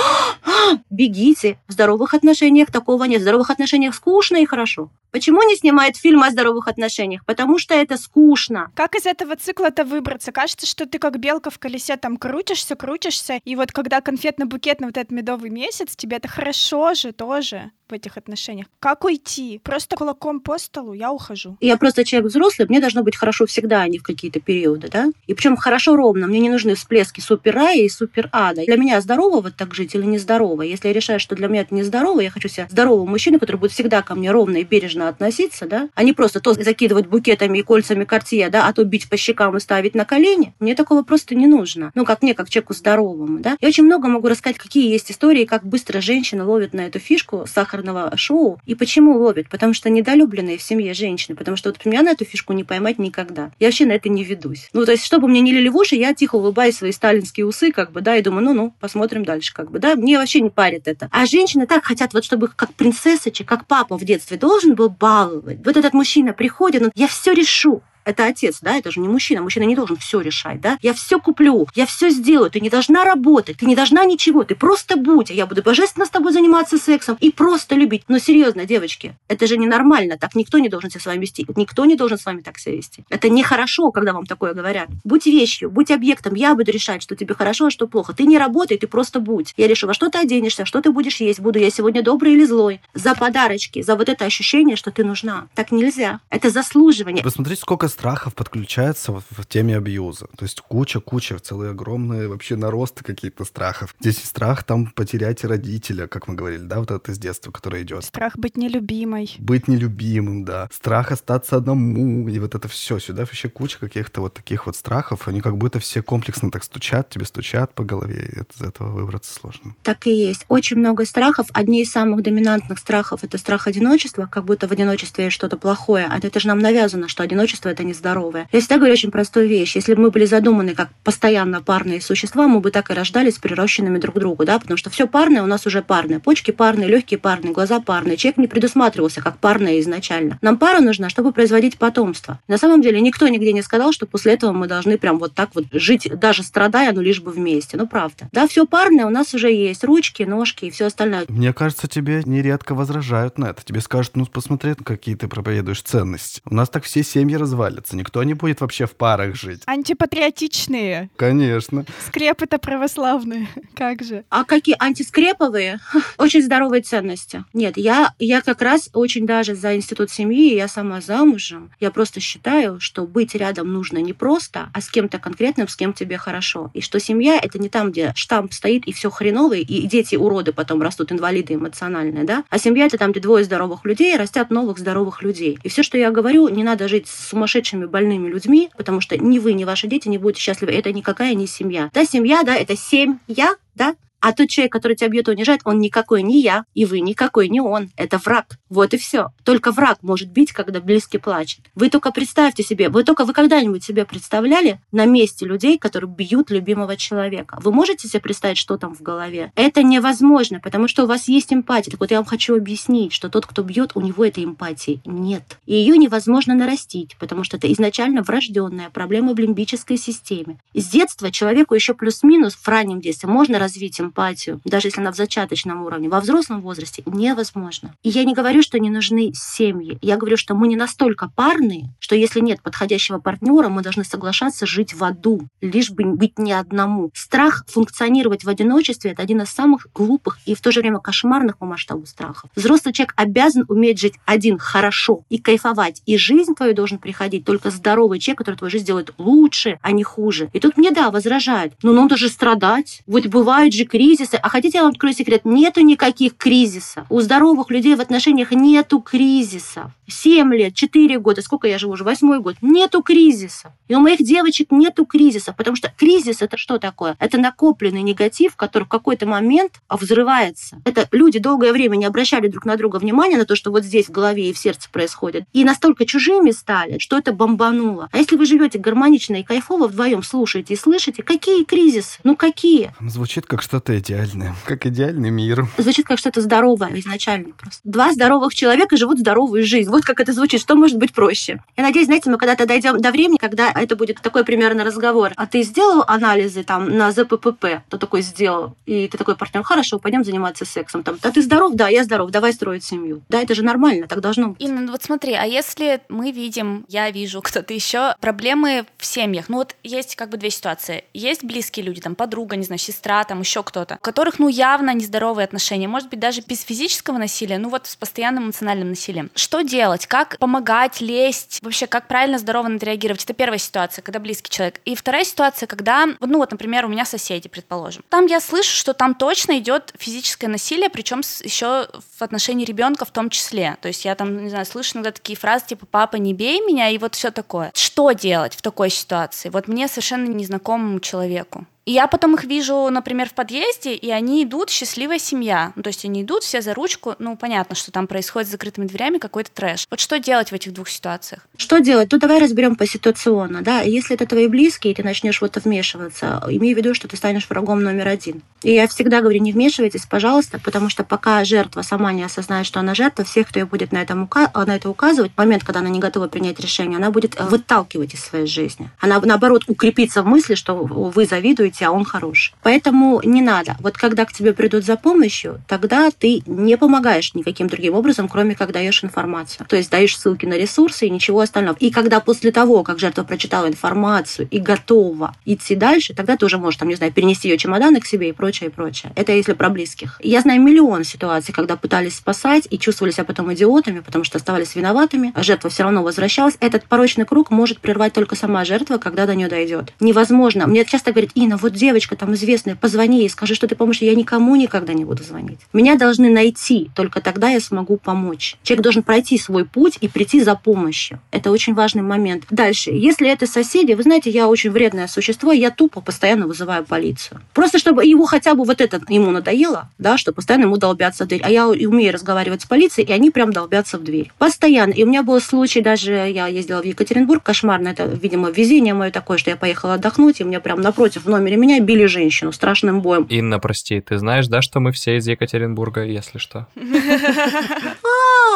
бегите, в здоровых отношениях такого нет, в здоровых отношениях скучно и хорошо. Почему не снимают фильм о здоровых отношениях? Потому что это скучно. Как из этого цикла-то выбраться? Кажется, что ты как белка в колесе там крутишься, крутишься, и вот когда конфетно-букетный вот этот медовый месяц, тебе это хорошо же тоже в этих отношениях. Как уйти? Просто кулаком по столу я ухожу. Я просто человек взрослый, мне должно быть хорошо всегда, а не в какие-то периоды, да? И причем хорошо ровно. Мне не нужны всплески супер рая и супер ада. Для меня здорово вот так жить или нездорово? Если я решаю, что для меня это нездорово, я хочу себе здорового мужчину, который будет всегда ко мне ровно и бережно относиться, да, а не просто то закидывать букетами и кольцами кортье, да, а то бить по щекам и ставить на колени. Мне такого просто не нужно. Ну, как мне, как человеку здоровому, да. Я очень много могу рассказать, какие есть истории, как быстро женщина ловит на эту фишку сахар сахарного шоу. И почему ловит? Потому что недолюбленные в семье женщины. Потому что вот меня на эту фишку не поймать никогда. Я вообще на это не ведусь. Ну, то есть, чтобы мне не лили в уши, я тихо улыбаюсь свои сталинские усы, как бы, да, и думаю, ну-ну, посмотрим дальше, как бы, да. Мне вообще не парит это. А женщины так хотят, вот чтобы как принцессочек, как папа в детстве должен был баловать. Вот этот мужчина приходит, он, я все решу это отец, да, это же не мужчина. Мужчина не должен все решать, да. Я все куплю, я все сделаю. Ты не должна работать, ты не должна ничего, ты просто будь. Я буду божественно с тобой заниматься сексом и просто любить. Но серьезно, девочки, это же ненормально. Так никто не должен себя с вами вести. Никто не должен с вами так себя вести. Это нехорошо, когда вам такое говорят. Будь вещью, будь объектом. Я буду решать, что тебе хорошо, а что плохо. Ты не работай, ты просто будь. Я решу, во что ты оденешься, что ты будешь есть. Буду я сегодня добрый или злой. За подарочки, за вот это ощущение, что ты нужна. Так нельзя. Это заслуживание. Посмотрите, сколько страхов подключается в, в теме абьюза. То есть куча-куча, целые огромные вообще наросты какие-то страхов. Здесь и страх там потерять родителя, как мы говорили, да, вот это из детства, которое идет. Страх быть нелюбимой. Быть нелюбимым, да. Страх остаться одному, и вот это все. Сюда вообще куча каких-то вот таких вот страхов. Они как будто все комплексно так стучат, тебе стучат по голове, и из этого выбраться сложно. Так и есть. Очень много страхов. Одни из самых доминантных страхов — это страх одиночества, как будто в одиночестве есть что-то плохое. А это же нам навязано, что одиночество — это нездорово здоровые. Я всегда говорю очень простую вещь. Если бы мы были задуманы как постоянно парные существа, мы бы так и рождались прирощенными друг к другу, да, потому что все парное у нас уже парное. Почки парные, легкие парные, глаза парные. Человек не предусматривался как парное изначально. Нам пара нужна, чтобы производить потомство. На самом деле никто нигде не сказал, что после этого мы должны прям вот так вот жить, даже страдая, но лишь бы вместе. Ну, правда. Да, все парное у нас уже есть. Ручки, ножки и все остальное. Мне кажется, тебе нередко возражают на это. Тебе скажут, ну, посмотри, какие ты проповедуешь ценности. У нас так все семьи развалятся. Никто никто не будет вообще в парах жить. Антипатриотичные. Конечно. Скрепы-то православные. Как же? А какие антискреповые? Очень здоровые ценности. Нет, я, я как раз очень даже за институт семьи, я сама замужем. Я просто считаю, что быть рядом нужно не просто, а с кем-то конкретным, с кем тебе хорошо. И что семья — это не там, где штамп стоит, и все хреново, и дети уроды потом растут, инвалиды эмоциональные, да? А семья — это там, где двое здоровых людей растят новых здоровых людей. И все, что я говорю, не надо жить с сумасшедшими больными людьми, потому что ни вы, ни ваши дети не будете счастливы. Это никакая не семья. Да, семья, да, это семь я, да, А тот человек, который тебя бьет и унижает, он никакой не я, и вы никакой не он. Это враг. Вот и все. Только враг может бить, когда близкий плачет. Вы только представьте себе, вы только вы когда-нибудь себе представляли на месте людей, которые бьют любимого человека? Вы можете себе представить, что там в голове? Это невозможно, потому что у вас есть эмпатия. Так вот я вам хочу объяснить, что тот, кто бьет, у него этой эмпатии нет. И ее невозможно нарастить, потому что это изначально врожденная проблема в лимбической системе. С детства человеку еще плюс-минус в раннем детстве можно развить эмпатию, даже если она в зачаточном уровне. Во взрослом возрасте невозможно. И я не говорю, что не нужны семьи. Я говорю, что мы не настолько парные, что если нет подходящего партнера, мы должны соглашаться жить в аду, лишь бы быть не одному. Страх функционировать в одиночестве – это один из самых глупых и в то же время кошмарных по масштабу страхов. Взрослый человек обязан уметь жить один хорошо и кайфовать. И жизнь твою должен приходить только здоровый человек, который твою жизнь делает лучше, а не хуже. И тут мне, да, возражают. Ну, надо же страдать. Вот бывают же кризисы. А хотите, я вам открою секрет? Нету никаких кризисов. У здоровых людей в отношениях нету кризисов. Семь лет, четыре года, сколько я живу уже, восьмой год, нету кризиса. И у моих девочек нету кризиса, потому что кризис это что такое? Это накопленный негатив, который в какой-то момент взрывается. Это люди долгое время не обращали друг на друга внимания на то, что вот здесь в голове и в сердце происходит. И настолько чужими стали, что это бомбануло. А если вы живете гармонично и кайфово вдвоем слушаете и слышите, какие кризисы? Ну какие? Звучит как что-то идеальное, как идеальный мир. Звучит как что-то здоровое изначально просто. Два здоровых человека живут здоровую жизнь. Вот как это звучит. Что может быть проще? Я надеюсь, знаете, мы когда-то дойдем до времени, когда это будет такой примерно разговор. А ты сделал анализы там на ЗППП? Кто такой сделал? И ты такой партнер, хорошо, пойдем заниматься сексом. Там, а ты здоров? Да, я здоров. Давай строить семью. Да, это же нормально, так должно быть. Инна, ну вот смотри, а если мы видим, я вижу, кто-то еще, проблемы в семьях. Ну вот есть как бы две ситуации. Есть близкие люди, там подруга, не знаю, сестра, там еще кто-то, у которых, ну, явно нездоровые отношения. Может быть, даже без физического насилия, ну вот с постоянным эмоциональным насилием. Что делать? Как помогать, лезть? Вообще, как правильно, здорово отреагировать? Это первая ситуация, когда близкий человек. И вторая ситуация, когда, ну вот, например, у меня соседи, предположим. Там я слышу, что там точно идет физическое насилие, причем еще в отношении ребенка в том числе. То есть я там, не знаю, слышу иногда такие фразы типа «папа, не бей меня» и вот все такое. Что делать в такой ситуации? Вот мне совершенно незнакомому человеку. И я потом их вижу, например, в подъезде, и они идут, счастливая семья. Ну, то есть они идут все за ручку, ну, понятно, что там происходит с закрытыми дверями какой-то трэш. Вот что делать в этих двух ситуациях? Что делать? Ну, давай разберем поситуационно, да. Если это твои близкие, и ты начнешь в это вмешиваться, имей в виду, что ты станешь врагом номер один. И я всегда говорю, не вмешивайтесь, пожалуйста, потому что пока жертва сама не осознает, что она жертва, всех, кто ей будет на, этом на это указывать, в момент, когда она не готова принять решение, она будет выталкивать из своей жизни. Она, наоборот, укрепится в мысли, что вы завидуете быть, а он хороший. Поэтому не надо. Вот когда к тебе придут за помощью, тогда ты не помогаешь никаким другим образом, кроме как даешь информацию. То есть даешь ссылки на ресурсы и ничего остального. И когда после того, как жертва прочитала информацию и готова идти дальше, тогда ты уже можешь, там, не знаю, перенести ее чемоданы к себе и прочее, и прочее. Это если про близких. Я знаю миллион ситуаций, когда пытались спасать и чувствовали себя потом идиотами, потому что оставались виноватыми, а жертва все равно возвращалась. Этот порочный круг может прервать только сама жертва, когда до нее дойдет. Невозможно. Мне часто говорят, Инна, вот девочка там известная, позвони ей, скажи, что ты поможешь. Я никому никогда не буду звонить. Меня должны найти, только тогда я смогу помочь. Человек должен пройти свой путь и прийти за помощью. Это очень важный момент. Дальше. Если это соседи, вы знаете, я очень вредное существо, я тупо постоянно вызываю полицию. Просто чтобы его хотя бы вот это ему надоело, да, что постоянно ему долбятся в дверь. А я умею разговаривать с полицией, и они прям долбятся в дверь. Постоянно. И у меня был случай, даже я ездила в Екатеринбург, кошмарно, это, видимо, везение мое такое, что я поехала отдохнуть, и у меня прям напротив в номере номере меня били женщину страшным боем. Инна, прости, ты знаешь, да, что мы все из Екатеринбурга, если что?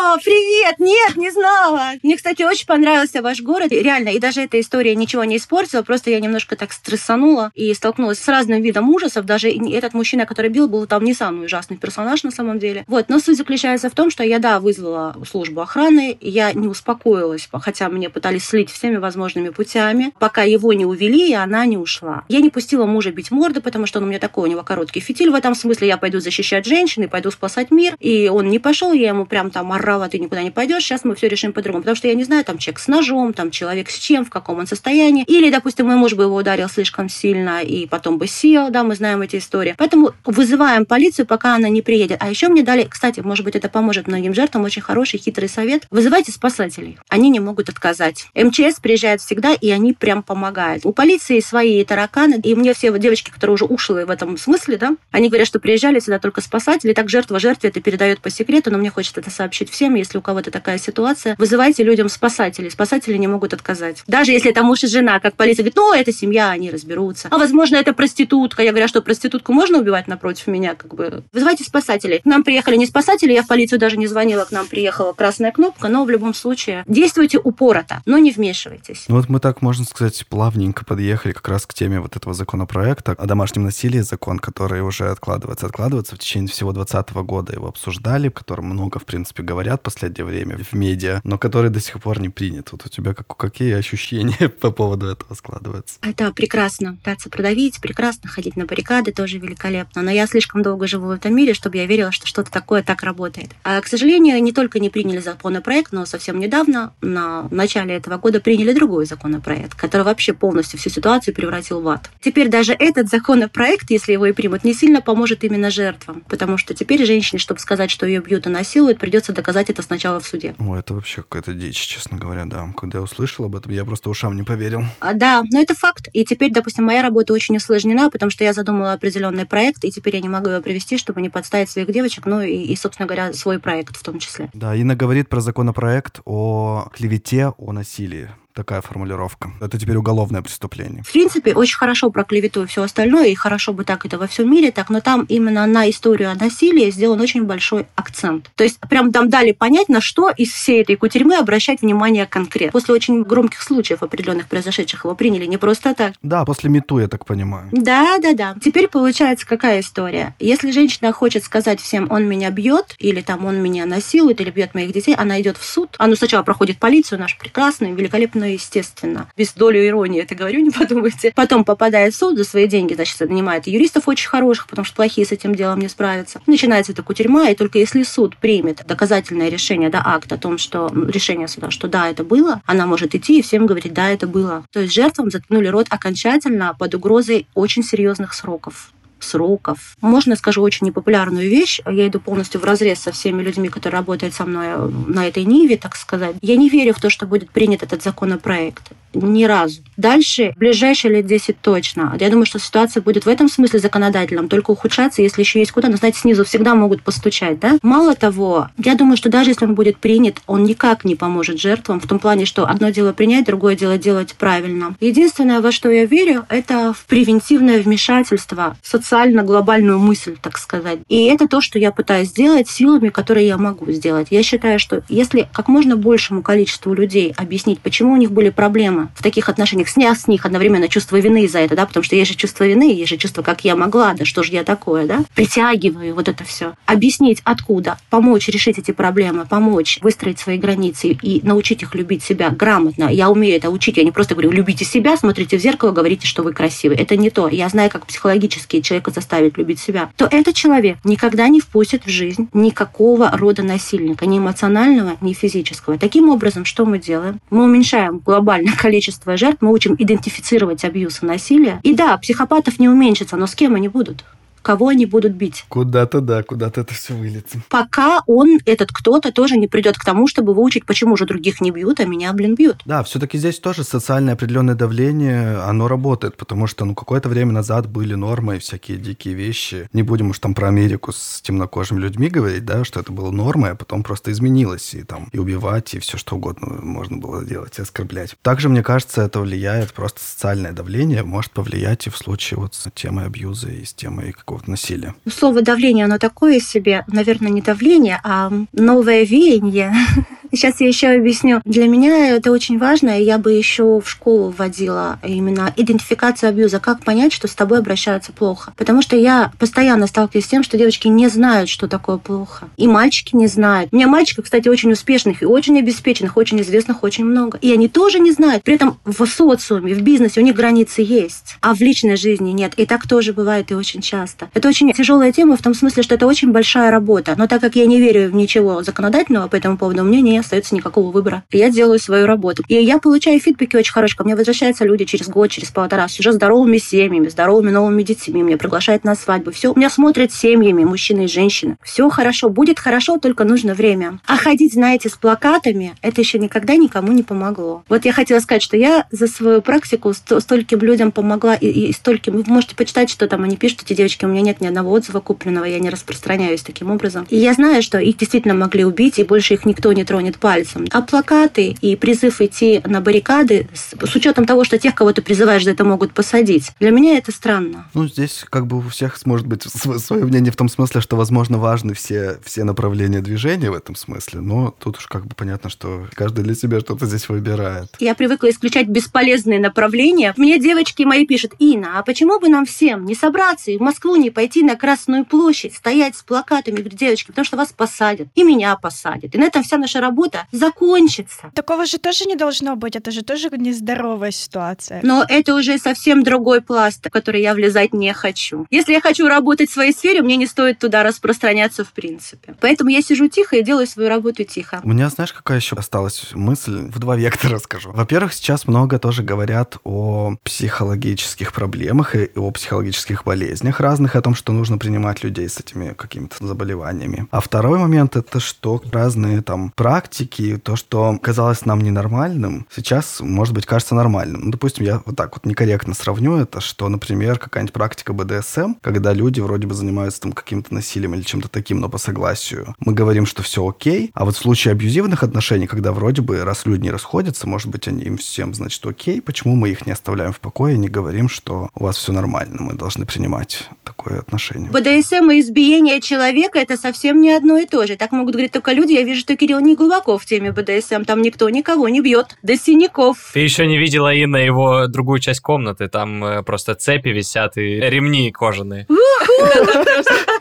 А, привет! Нет, не знала. Мне, кстати, очень понравился ваш город. Реально, и даже эта история ничего не испортила, просто я немножко так стрессанула и столкнулась с разным видом ужасов. Даже этот мужчина, который бил, был там не самый ужасный персонаж на самом деле. Вот, но суть заключается в том, что я, да, вызвала службу охраны, я не успокоилась, хотя мне пытались слить всеми возможными путями, пока его не увели, и она не ушла. Я не пустила мужа бить морды, потому что он у меня такой, у него короткий фитиль в этом смысле, я пойду защищать женщин и пойду спасать мир. И он не пошел, я ему прям там орала, ты никуда не пойдешь, сейчас мы все решим по-другому. Потому что я не знаю, там человек с ножом, там человек с чем, в каком он состоянии. Или, допустим, мой муж бы его ударил слишком сильно и потом бы сел, да, мы знаем эти истории. Поэтому вызываем полицию, пока она не приедет. А еще мне дали, кстати, может быть, это поможет многим жертвам, очень хороший, хитрый совет. Вызывайте спасателей. Они не могут отказать. МЧС приезжает всегда, и они прям помогают. У полиции свои тараканы, и мне все девочки, которые уже ушлые в этом смысле, да, они говорят, что приезжали сюда только спасатели, так жертва жертве это передает по секрету, но мне хочется это сообщить всем, если у кого-то такая ситуация, вызывайте людям спасателей. Спасатели не могут отказать. Даже если это муж и жена, как полиция говорит, ну, это семья, они разберутся. А возможно, это проститутка. Я говорю, а что проститутку можно убивать напротив меня, как бы. Вызывайте спасателей. К нам приехали не спасатели, я в полицию даже не звонила, к нам приехала красная кнопка, но в любом случае действуйте упорото, но не вмешивайтесь. Ну вот мы так, можно сказать, плавненько подъехали как раз к теме вот этого законопроекта о домашнем насилии, закон, который уже откладывается, откладывается в течение всего 2020 года. Его обсуждали, в котором много, в принципе, говорят в последнее время в медиа, но который до сих пор не принят. Вот у тебя как, какие ощущения по поводу этого складываются? Это прекрасно. Пытаться продавить, прекрасно ходить на баррикады, тоже великолепно. Но я слишком долго живу в этом мире, чтобы я верила, что что-то такое так работает. А, к сожалению, не только не приняли законопроект, но совсем недавно, на начале этого года, приняли другой законопроект, который вообще полностью всю ситуацию превратил в ад. Теперь даже этот законопроект, если его и примут, не сильно поможет именно жертвам, потому что теперь женщине, чтобы сказать, что ее бьют и насилуют, придется доказать это сначала в суде. О, это вообще какая-то дичь, честно говоря, да. Когда я услышал об этом, я просто ушам не поверил. А, да, но это факт. И теперь, допустим, моя работа очень усложнена, потому что я задумала определенный проект, и теперь я не могу его привести, чтобы не подставить своих девочек, ну и, и, собственно говоря, свой проект в том числе. Да, Инна говорит про законопроект о клевете, о насилии такая формулировка. Это теперь уголовное преступление. В принципе, очень хорошо про клевету и все остальное, и хорошо бы так это во всем мире, так, но там именно на историю о насилии сделан очень большой акцент. То есть прям там дали понять, на что из всей этой кутерьмы обращать внимание конкретно. После очень громких случаев определенных произошедших его приняли не просто так. Да, после мету, я так понимаю. Да, да, да. Теперь получается какая история? Если женщина хочет сказать всем, он меня бьет, или там он меня насилует, или бьет моих детей, она идет в суд. Она сначала проходит полицию, наш прекрасный, великолепный ну, естественно. Без доли иронии это говорю, не подумайте. Потом попадает в суд за свои деньги, значит, нанимает юристов очень хороших, потому что плохие с этим делом не справятся. Начинается эта кутерьма, и только если суд примет доказательное решение, да, акт о том, что решение суда, что да, это было, она может идти и всем говорить, да, это было. То есть жертвам заткнули рот окончательно под угрозой очень серьезных сроков сроков. Можно скажу очень непопулярную вещь. Я иду полностью в разрез со всеми людьми, которые работают со мной на этой ниве, так сказать. Я не верю в то, что будет принят этот законопроект ни разу. Дальше, в ближайшие лет 10 точно. Я думаю, что ситуация будет в этом смысле законодательном только ухудшаться, если еще есть куда, но, знаете, снизу всегда могут постучать, да? Мало того, я думаю, что даже если он будет принят, он никак не поможет жертвам, в том плане, что одно дело принять, другое дело делать правильно. Единственное, во что я верю, это в превентивное вмешательство, социально-глобальную мысль, так сказать. И это то, что я пытаюсь сделать силами, которые я могу сделать. Я считаю, что если как можно большему количеству людей объяснить, почему у них были проблемы в таких отношениях, снять с них одновременно чувство вины за это, да, потому что есть же чувство вины, есть же чувство, как я могла, да, что же я такое, да, притягиваю вот это все. Объяснить, откуда, помочь решить эти проблемы, помочь выстроить свои границы и научить их любить себя грамотно. Я умею это учить, я не просто говорю, любите себя, смотрите в зеркало, говорите, что вы красивый. Это не то. Я знаю, как психологически человека заставить любить себя. То этот человек никогда не впустит в жизнь никакого рода насильника, ни эмоционального, ни физического. Таким образом, что мы делаем? Мы уменьшаем глобальное количество жертв, мы учим идентифицировать абьюз и насилие. И да, психопатов не уменьшится, но с кем они будут? Кого они будут бить. Куда-то, да, куда-то это все выльется. Пока он, этот кто-то, тоже не придет к тому, чтобы выучить, почему же других не бьют, а меня, блин, бьют. Да, все-таки здесь тоже социальное определенное давление, оно работает, потому что, ну, какое-то время назад были нормы и всякие дикие вещи. Не будем уж там про Америку с темнокожими людьми говорить, да, что это было нормой, а потом просто изменилось, и там и убивать, и все что угодно можно было делать, и оскорблять. Также, мне кажется, это влияет просто социальное давление, может повлиять и в случае вот с темой абьюза и с темой какого какого-то насилия? Слово давление, оно такое себе, наверное, не давление, а новое веяние. Сейчас я еще объясню. Для меня это очень важно, и я бы еще в школу вводила именно идентификацию абьюза. Как понять, что с тобой обращаются плохо? Потому что я постоянно сталкиваюсь с тем, что девочки не знают, что такое плохо. И мальчики не знают. У меня мальчиков, кстати, очень успешных и очень обеспеченных, очень известных очень много. И они тоже не знают. При этом в социуме, в бизнесе у них границы есть, а в личной жизни нет. И так тоже бывает и очень часто. Это очень тяжелая тема в том смысле, что это очень большая работа. Но так как я не верю в ничего законодательного по этому поводу, у меня не остается никакого выбора. Я делаю свою работу. И я получаю фидбэки очень хорошие. Ко мне возвращаются люди через год, через полтора, с уже здоровыми семьями, здоровыми новыми детьми. Меня приглашают на свадьбу. Все. Меня смотрят семьями, мужчины и женщины. Все хорошо. Будет хорошо, только нужно время. А ходить, знаете, с плакатами, это еще никогда никому не помогло. Вот я хотела сказать, что я за свою практику стольким людям помогла и, и стольким... Вы можете почитать, что там они пишут, эти девочки. У меня нет ни одного отзыва купленного, я не распространяюсь таким образом. И я знаю, что их действительно могли убить, и больше их никто не тронет пальцем. А плакаты и призыв идти на баррикады, с, с учетом того, что тех, кого ты призываешь, за это могут посадить, для меня это странно. Ну, здесь как бы у всех может быть свое мнение в том смысле, что, возможно, важны все, все направления движения в этом смысле, но тут уж как бы понятно, что каждый для себя что-то здесь выбирает. Я привыкла исключать бесполезные направления. Мне девочки мои пишут, Ина, а почему бы нам всем не собраться и в Москву не пойти на Красную площадь, стоять с плакатами, говорю, девочки, потому что вас посадят, и меня посадят. И на этом вся наша работа закончится. Такого же тоже не должно быть, это же тоже нездоровая ситуация. Но это уже совсем другой пласт, в который я влезать не хочу. Если я хочу работать в своей сфере, мне не стоит туда распространяться в принципе. Поэтому я сижу тихо и делаю свою работу тихо. У меня, знаешь, какая еще осталась мысль? В два вектора скажу. Во-первых, сейчас много тоже говорят о психологических проблемах и о психологических болезнях разных, о том, что нужно принимать людей с этими какими-то заболеваниями. А второй момент это что разные там практики, то, что казалось нам ненормальным, сейчас, может быть, кажется нормальным. Ну, допустим, я вот так вот некорректно сравню это, что, например, какая-нибудь практика БДСМ, когда люди вроде бы занимаются там каким-то насилием или чем-то таким, но по согласию, мы говорим, что все окей, а вот в случае абьюзивных отношений, когда вроде бы, раз люди не расходятся, может быть, они им всем, значит, окей, почему мы их не оставляем в покое и не говорим, что у вас все нормально, мы должны принимать такое отношение. БДСМ и избиение человека – это совсем не одно и то же. Так могут говорить только люди. Я вижу, что Кирилл не глубоко в теме БДСМ. Там никто никого не бьет. До синяков. Ты еще не видела, Инна, его другую часть комнаты. Там э, просто цепи висят и ремни кожаные.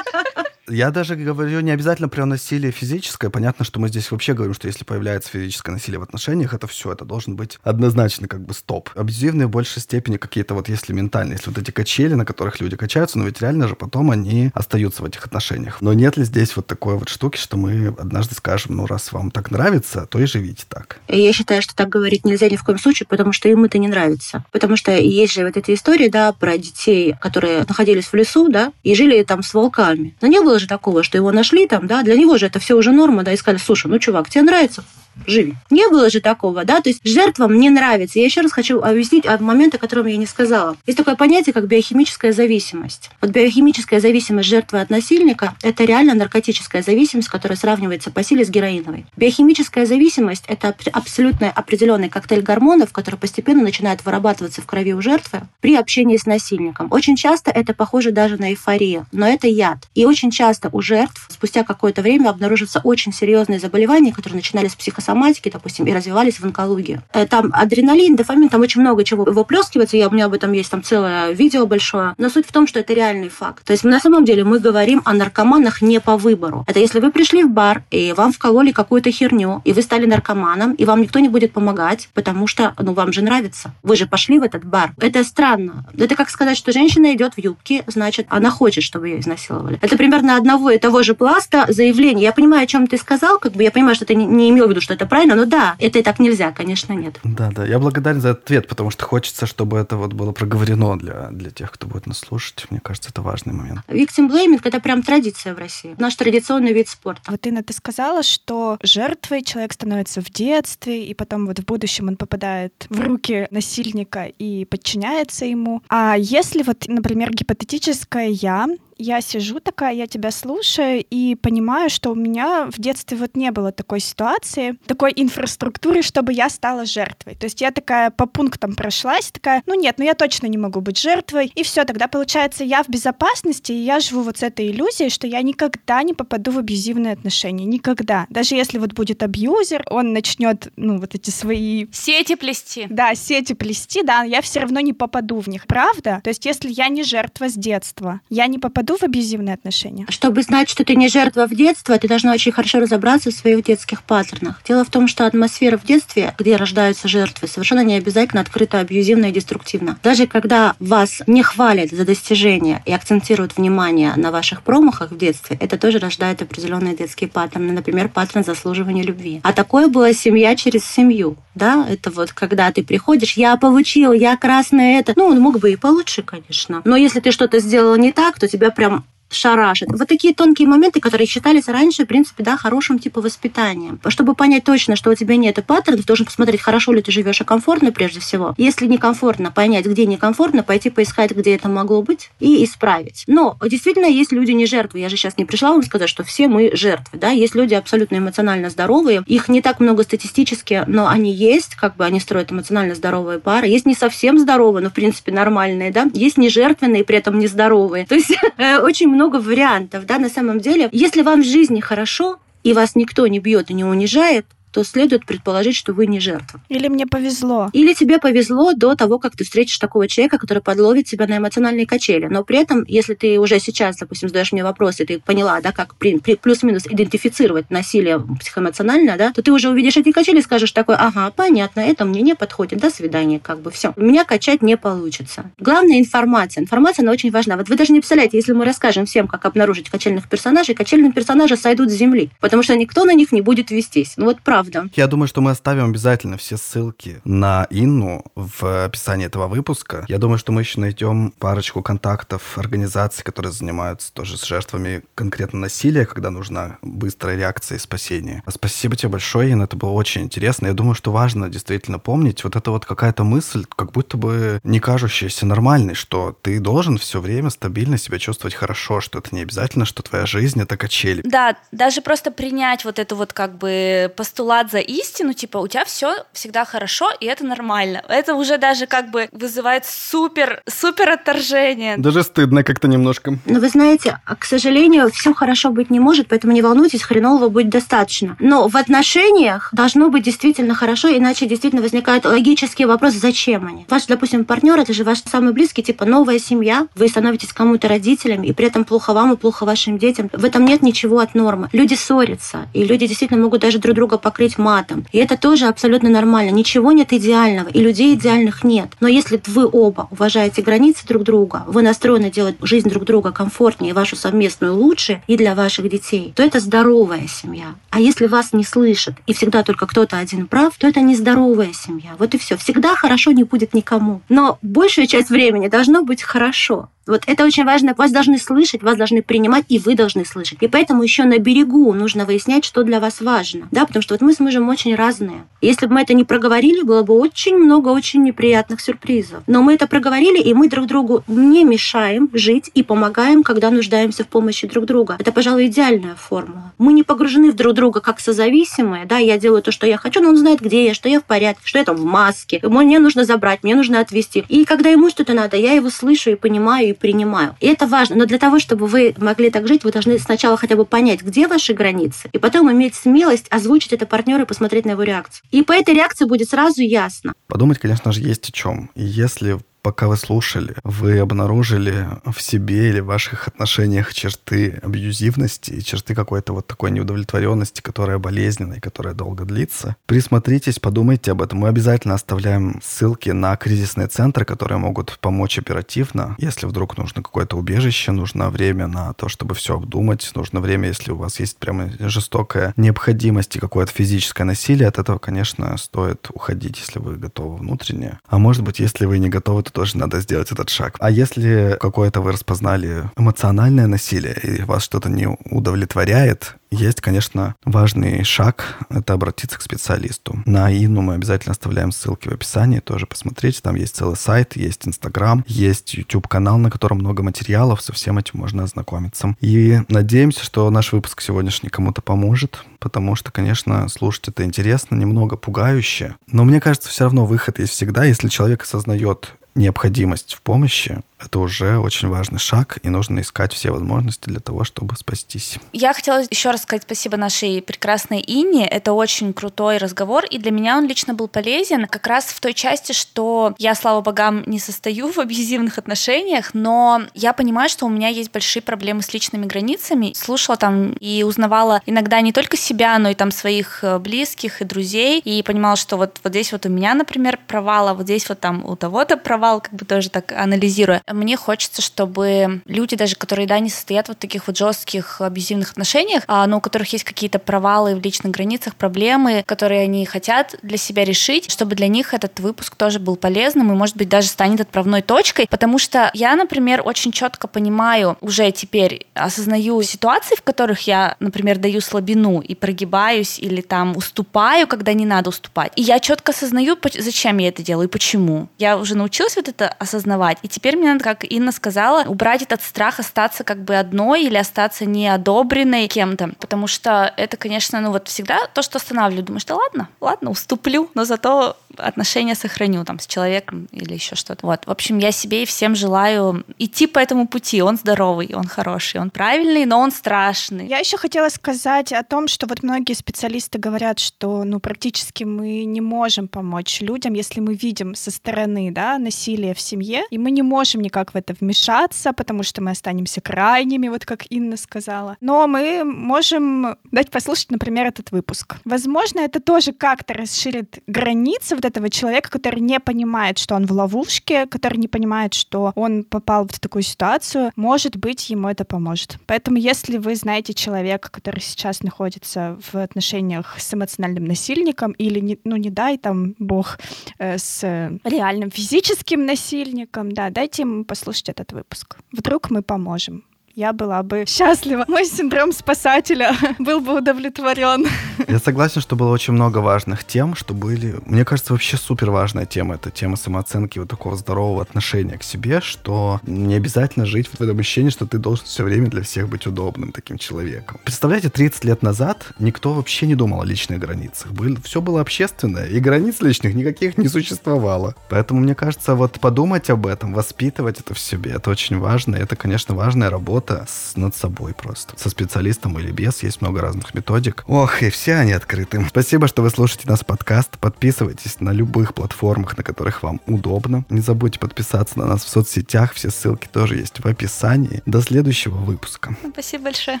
Я даже говорю не обязательно про насилие физическое. Понятно, что мы здесь вообще говорим, что если появляется физическое насилие в отношениях, это все, это должен быть однозначно как бы стоп. Абьюзивные в большей степени какие-то вот если ментальные, если вот эти качели, на которых люди качаются, но ведь реально же потом они остаются в этих отношениях. Но нет ли здесь вот такой вот штуки, что мы однажды скажем, ну раз вам так нравится, то и живите так. Я считаю, что так говорить нельзя ни в коем случае, потому что им это не нравится. Потому что есть же вот эта история, да, про детей, которые находились в лесу, да, и жили там с волками. Но не было же такого, что его нашли там, да, для него же это все уже норма, да, и сказали, слушай, ну, чувак, тебе нравится? Живи. Не было же такого, да, то есть жертвам не нравится. Я еще раз хочу объяснить момент, о котором я не сказала. Есть такое понятие, как биохимическая зависимость. Вот биохимическая зависимость жертвы от насильника – это реально наркотическая зависимость, которая сравнивается по силе с героиновой. Биохимическая зависимость – это абсолютно определенный коктейль гормонов, который постепенно начинает вырабатываться в крови у жертвы при общении с насильником. Очень часто это похоже даже на эйфорию, но это яд. И очень часто у жертв спустя какое-то время обнаружатся очень серьезные заболевания, которые начинались с психосоматики, психосоматики, допустим, и развивались в онкологии. Э, там адреналин, дофамин, там очень много чего выплескивается, я, у меня об этом есть там целое видео большое. Но суть в том, что это реальный факт. То есть на самом деле мы говорим о наркоманах не по выбору. Это если вы пришли в бар, и вам вкололи какую-то херню, и вы стали наркоманом, и вам никто не будет помогать, потому что, ну, вам же нравится. Вы же пошли в этот бар. Это странно. Это как сказать, что женщина идет в юбке, значит, она хочет, чтобы ее изнасиловали. Это примерно одного и того же пласта заявления. Я понимаю, о чем ты сказал, как бы я понимаю, что ты не имел в виду, что это правильно, но да, это и так нельзя, конечно, нет. Да, да, я благодарен за ответ, потому что хочется, чтобы это вот было проговорено для, для тех, кто будет нас слушать. Мне кажется, это важный момент. Victim blaming – это прям традиция в России. Наш традиционный вид спорта. Вот, Инна, ты сказала, что жертвой человек становится в детстве, и потом вот в будущем он попадает в руки насильника и подчиняется ему. А если вот, например, гипотетическая я я сижу такая, я тебя слушаю и понимаю, что у меня в детстве вот не было такой ситуации, такой инфраструктуры, чтобы я стала жертвой. То есть я такая по пунктам прошлась, такая, ну нет, ну я точно не могу быть жертвой. И все, тогда получается, я в безопасности, и я живу вот с этой иллюзией, что я никогда не попаду в абьюзивные отношения. Никогда. Даже если вот будет абьюзер, он начнет, ну, вот эти свои... Сети плести. Да, сети плести, да, я все равно не попаду в них. Правда? То есть если я не жертва с детства, я не попаду году в абьюзивные отношения? Чтобы знать, что ты не жертва в детстве, ты должна очень хорошо разобраться в своих детских паттернах. Дело в том, что атмосфера в детстве, где рождаются жертвы, совершенно не обязательно открыта абьюзивна и деструктивна. Даже когда вас не хвалят за достижения и акцентируют внимание на ваших промахах в детстве, это тоже рождает определенные детские паттерны. Например, паттерн заслуживания любви. А такое была семья через семью. Да, это вот когда ты приходишь, я получил, я красное это. Ну, он мог бы и получше, конечно. Но если ты что-то сделала не так, то тебя прям шарашит. Вот такие тонкие моменты, которые считались раньше, в принципе, да, хорошим типа воспитанием. Чтобы понять точно, что у тебя нет паттернов, должен посмотреть, хорошо ли ты живешь и комфортно прежде всего. Если некомфортно, понять, где некомфортно, пойти поискать, где это могло быть, и исправить. Но действительно есть люди не жертвы. Я же сейчас не пришла вам сказать, что все мы жертвы. Да? Есть люди абсолютно эмоционально здоровые. Их не так много статистически, но они есть, как бы они строят эмоционально здоровые пары. Есть не совсем здоровые, но в принципе нормальные. Да? Есть не жертвенные, при этом нездоровые. То есть очень много вариантов, да, на самом деле. Если вам в жизни хорошо, и вас никто не бьет и не унижает, то следует предположить, что вы не жертва. Или мне повезло. Или тебе повезло до того, как ты встретишь такого человека, который подловит тебя на эмоциональные качели. Но при этом, если ты уже сейчас, допустим, задаешь мне вопрос, и ты поняла, да, как плюс-минус идентифицировать насилие психоэмоционально, да, то ты уже увидишь эти качели и скажешь такой, ага, понятно, это мне не подходит, до свидания, как бы все. Меня качать не получится. Главная информация. Информация, она очень важна. Вот вы даже не представляете, если мы расскажем всем, как обнаружить качельных персонажей, качельные персонажи сойдут с земли, потому что никто на них не будет вестись. Ну вот правда правда. Я думаю, что мы оставим обязательно все ссылки на Инну в описании этого выпуска. Я думаю, что мы еще найдем парочку контактов организаций, которые занимаются тоже с жертвами конкретно насилия, когда нужна быстрая реакция и спасение. Спасибо тебе большое, Инна, это было очень интересно. Я думаю, что важно действительно помнить вот это вот какая-то мысль, как будто бы не кажущаяся нормальной, что ты должен все время стабильно себя чувствовать хорошо, что это не обязательно, что твоя жизнь — это качели. Да, даже просто принять вот эту вот как бы постулат постулат за истину, типа, у тебя все всегда хорошо, и это нормально. Это уже даже как бы вызывает супер, супер отторжение. Даже стыдно как-то немножко. Но вы знаете, а, к сожалению, все хорошо быть не может, поэтому не волнуйтесь, хренового будет достаточно. Но в отношениях должно быть действительно хорошо, иначе действительно возникает логический вопрос, зачем они. Ваш, допустим, партнер, это же ваш самый близкий, типа новая семья, вы становитесь кому-то родителями, и при этом плохо вам и плохо вашим детям. В этом нет ничего от нормы. Люди ссорятся, и люди действительно могут даже друг друга покрыть покрыть матом. И это тоже абсолютно нормально. Ничего нет идеального, и людей идеальных нет. Но если вы оба уважаете границы друг друга, вы настроены делать жизнь друг друга комфортнее, вашу совместную лучше и для ваших детей, то это здоровая семья. А если вас не слышат и всегда только кто-то один прав, то это нездоровая семья. Вот и все. Всегда хорошо не будет никому. Но большую часть времени должно быть хорошо. Вот это очень важно. Вас должны слышать, вас должны принимать, и вы должны слышать. И поэтому еще на берегу нужно выяснять, что для вас важно. Да, потому что вот мы с мужем очень разные. Если бы мы это не проговорили, было бы очень много очень неприятных сюрпризов. Но мы это проговорили, и мы друг другу не мешаем жить и помогаем, когда нуждаемся в помощи друг друга. Это, пожалуй, идеальная формула. Мы не погружены в друг друга как созависимые. Да, я делаю то, что я хочу, но он знает, где я, что я в порядке, что я там в маске. Мне нужно забрать, мне нужно отвезти. И когда ему что-то надо, я его слышу и понимаю, и принимаю. И это важно. Но для того, чтобы вы могли так жить, вы должны сначала хотя бы понять, где ваши границы, и потом иметь смелость озвучить это партнеру и посмотреть на его реакцию. И по этой реакции будет сразу ясно. Подумать, конечно же, есть о чем. И если пока вы слушали, вы обнаружили в себе или в ваших отношениях черты абьюзивности и черты какой-то вот такой неудовлетворенности, которая болезненная и которая долго длится, присмотритесь, подумайте об этом. Мы обязательно оставляем ссылки на кризисные центры, которые могут помочь оперативно, если вдруг нужно какое-то убежище, нужно время на то, чтобы все обдумать, нужно время, если у вас есть прямо жестокая необходимость и какое-то физическое насилие, от этого, конечно, стоит уходить, если вы готовы внутренне. А может быть, если вы не готовы, то тоже надо сделать этот шаг. А если какое-то вы распознали эмоциональное насилие, и вас что-то не удовлетворяет, есть, конечно, важный шаг — это обратиться к специалисту. На Ину мы обязательно оставляем ссылки в описании, тоже посмотреть. Там есть целый сайт, есть Инстаграм, есть YouTube-канал, на котором много материалов, со всем этим можно ознакомиться. И надеемся, что наш выпуск сегодняшний кому-то поможет, потому что, конечно, слушать это интересно, немного пугающе. Но мне кажется, все равно выход есть всегда, если человек осознает необходимость в помощи, это уже очень важный шаг, и нужно искать все возможности для того, чтобы спастись. Я хотела еще раз сказать спасибо нашей прекрасной Инне. Это очень крутой разговор, и для меня он лично был полезен как раз в той части, что я, слава богам, не состою в абьюзивных отношениях, но я понимаю, что у меня есть большие проблемы с личными границами. Слушала там и узнавала иногда не только себя, но и там своих э, близких и друзей, и понимала, что вот, вот здесь вот у меня, например, провал, а вот здесь вот там у того-то провал, как бы тоже так анализируя. Мне хочется, чтобы люди, даже которые, да, не состоят вот таких вот жестких абьюзивных отношениях, а, но у которых есть какие-то провалы в личных границах, проблемы, которые они хотят для себя решить, чтобы для них этот выпуск тоже был полезным и, может быть, даже станет отправной точкой, потому что я, например, очень четко понимаю, уже теперь осознаю ситуации, в которых я, например, даю слабину и прогибаюсь или там уступаю, когда не надо уступать. И я четко осознаю, зачем я это делаю и почему. Я уже научилась вот это осознавать, и теперь мне надо, как Инна сказала, убрать этот страх остаться как бы одной или остаться неодобренной кем-то, потому что это, конечно, ну вот всегда то, что останавливает. Думаешь, да ладно, ладно, уступлю, но зато отношения сохраню там с человеком или еще что-то. Вот. В общем, я себе и всем желаю идти по этому пути. Он здоровый, он хороший, он правильный, но он страшный. Я еще хотела сказать о том, что вот многие специалисты говорят, что ну практически мы не можем помочь людям, если мы видим со стороны да, насилие в семье, и мы не можем никак в это вмешаться, потому что мы останемся крайними, вот как Инна сказала. Но мы можем дать послушать, например, этот выпуск. Возможно, это тоже как-то расширит границы вот этого человека, который не понимает, что он в ловушке, который не понимает, что он попал в такую ситуацию, может быть, ему это поможет. Поэтому, если вы знаете человека, который сейчас находится в отношениях с эмоциональным насильником или, не, ну, не дай там бог, э, с реальным физическим насильником, да, дайте ему послушать этот выпуск. Вдруг мы поможем я была бы счастлива. Мой синдром спасателя был бы удовлетворен. Я согласен, что было очень много важных тем, что были... Мне кажется, вообще супер важная тема. Это тема самооценки, вот такого здорового отношения к себе, что не обязательно жить в этом ощущении, что ты должен все время для всех быть удобным таким человеком. Представляете, 30 лет назад никто вообще не думал о личных границах. Был, все было общественное, и границ личных никаких не существовало. Поэтому, мне кажется, вот подумать об этом, воспитывать это в себе, это очень важно. Это, конечно, важная работа работа с, над собой просто. Со специалистом или без. Есть много разных методик. Ох, и все они открыты. Спасибо, что вы слушаете нас подкаст. Подписывайтесь на любых платформах, на которых вам удобно. Не забудьте подписаться на нас в соцсетях. Все ссылки тоже есть в описании. До следующего выпуска. Спасибо большое.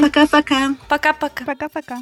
Пока-пока. Пока-пока. Пока-пока.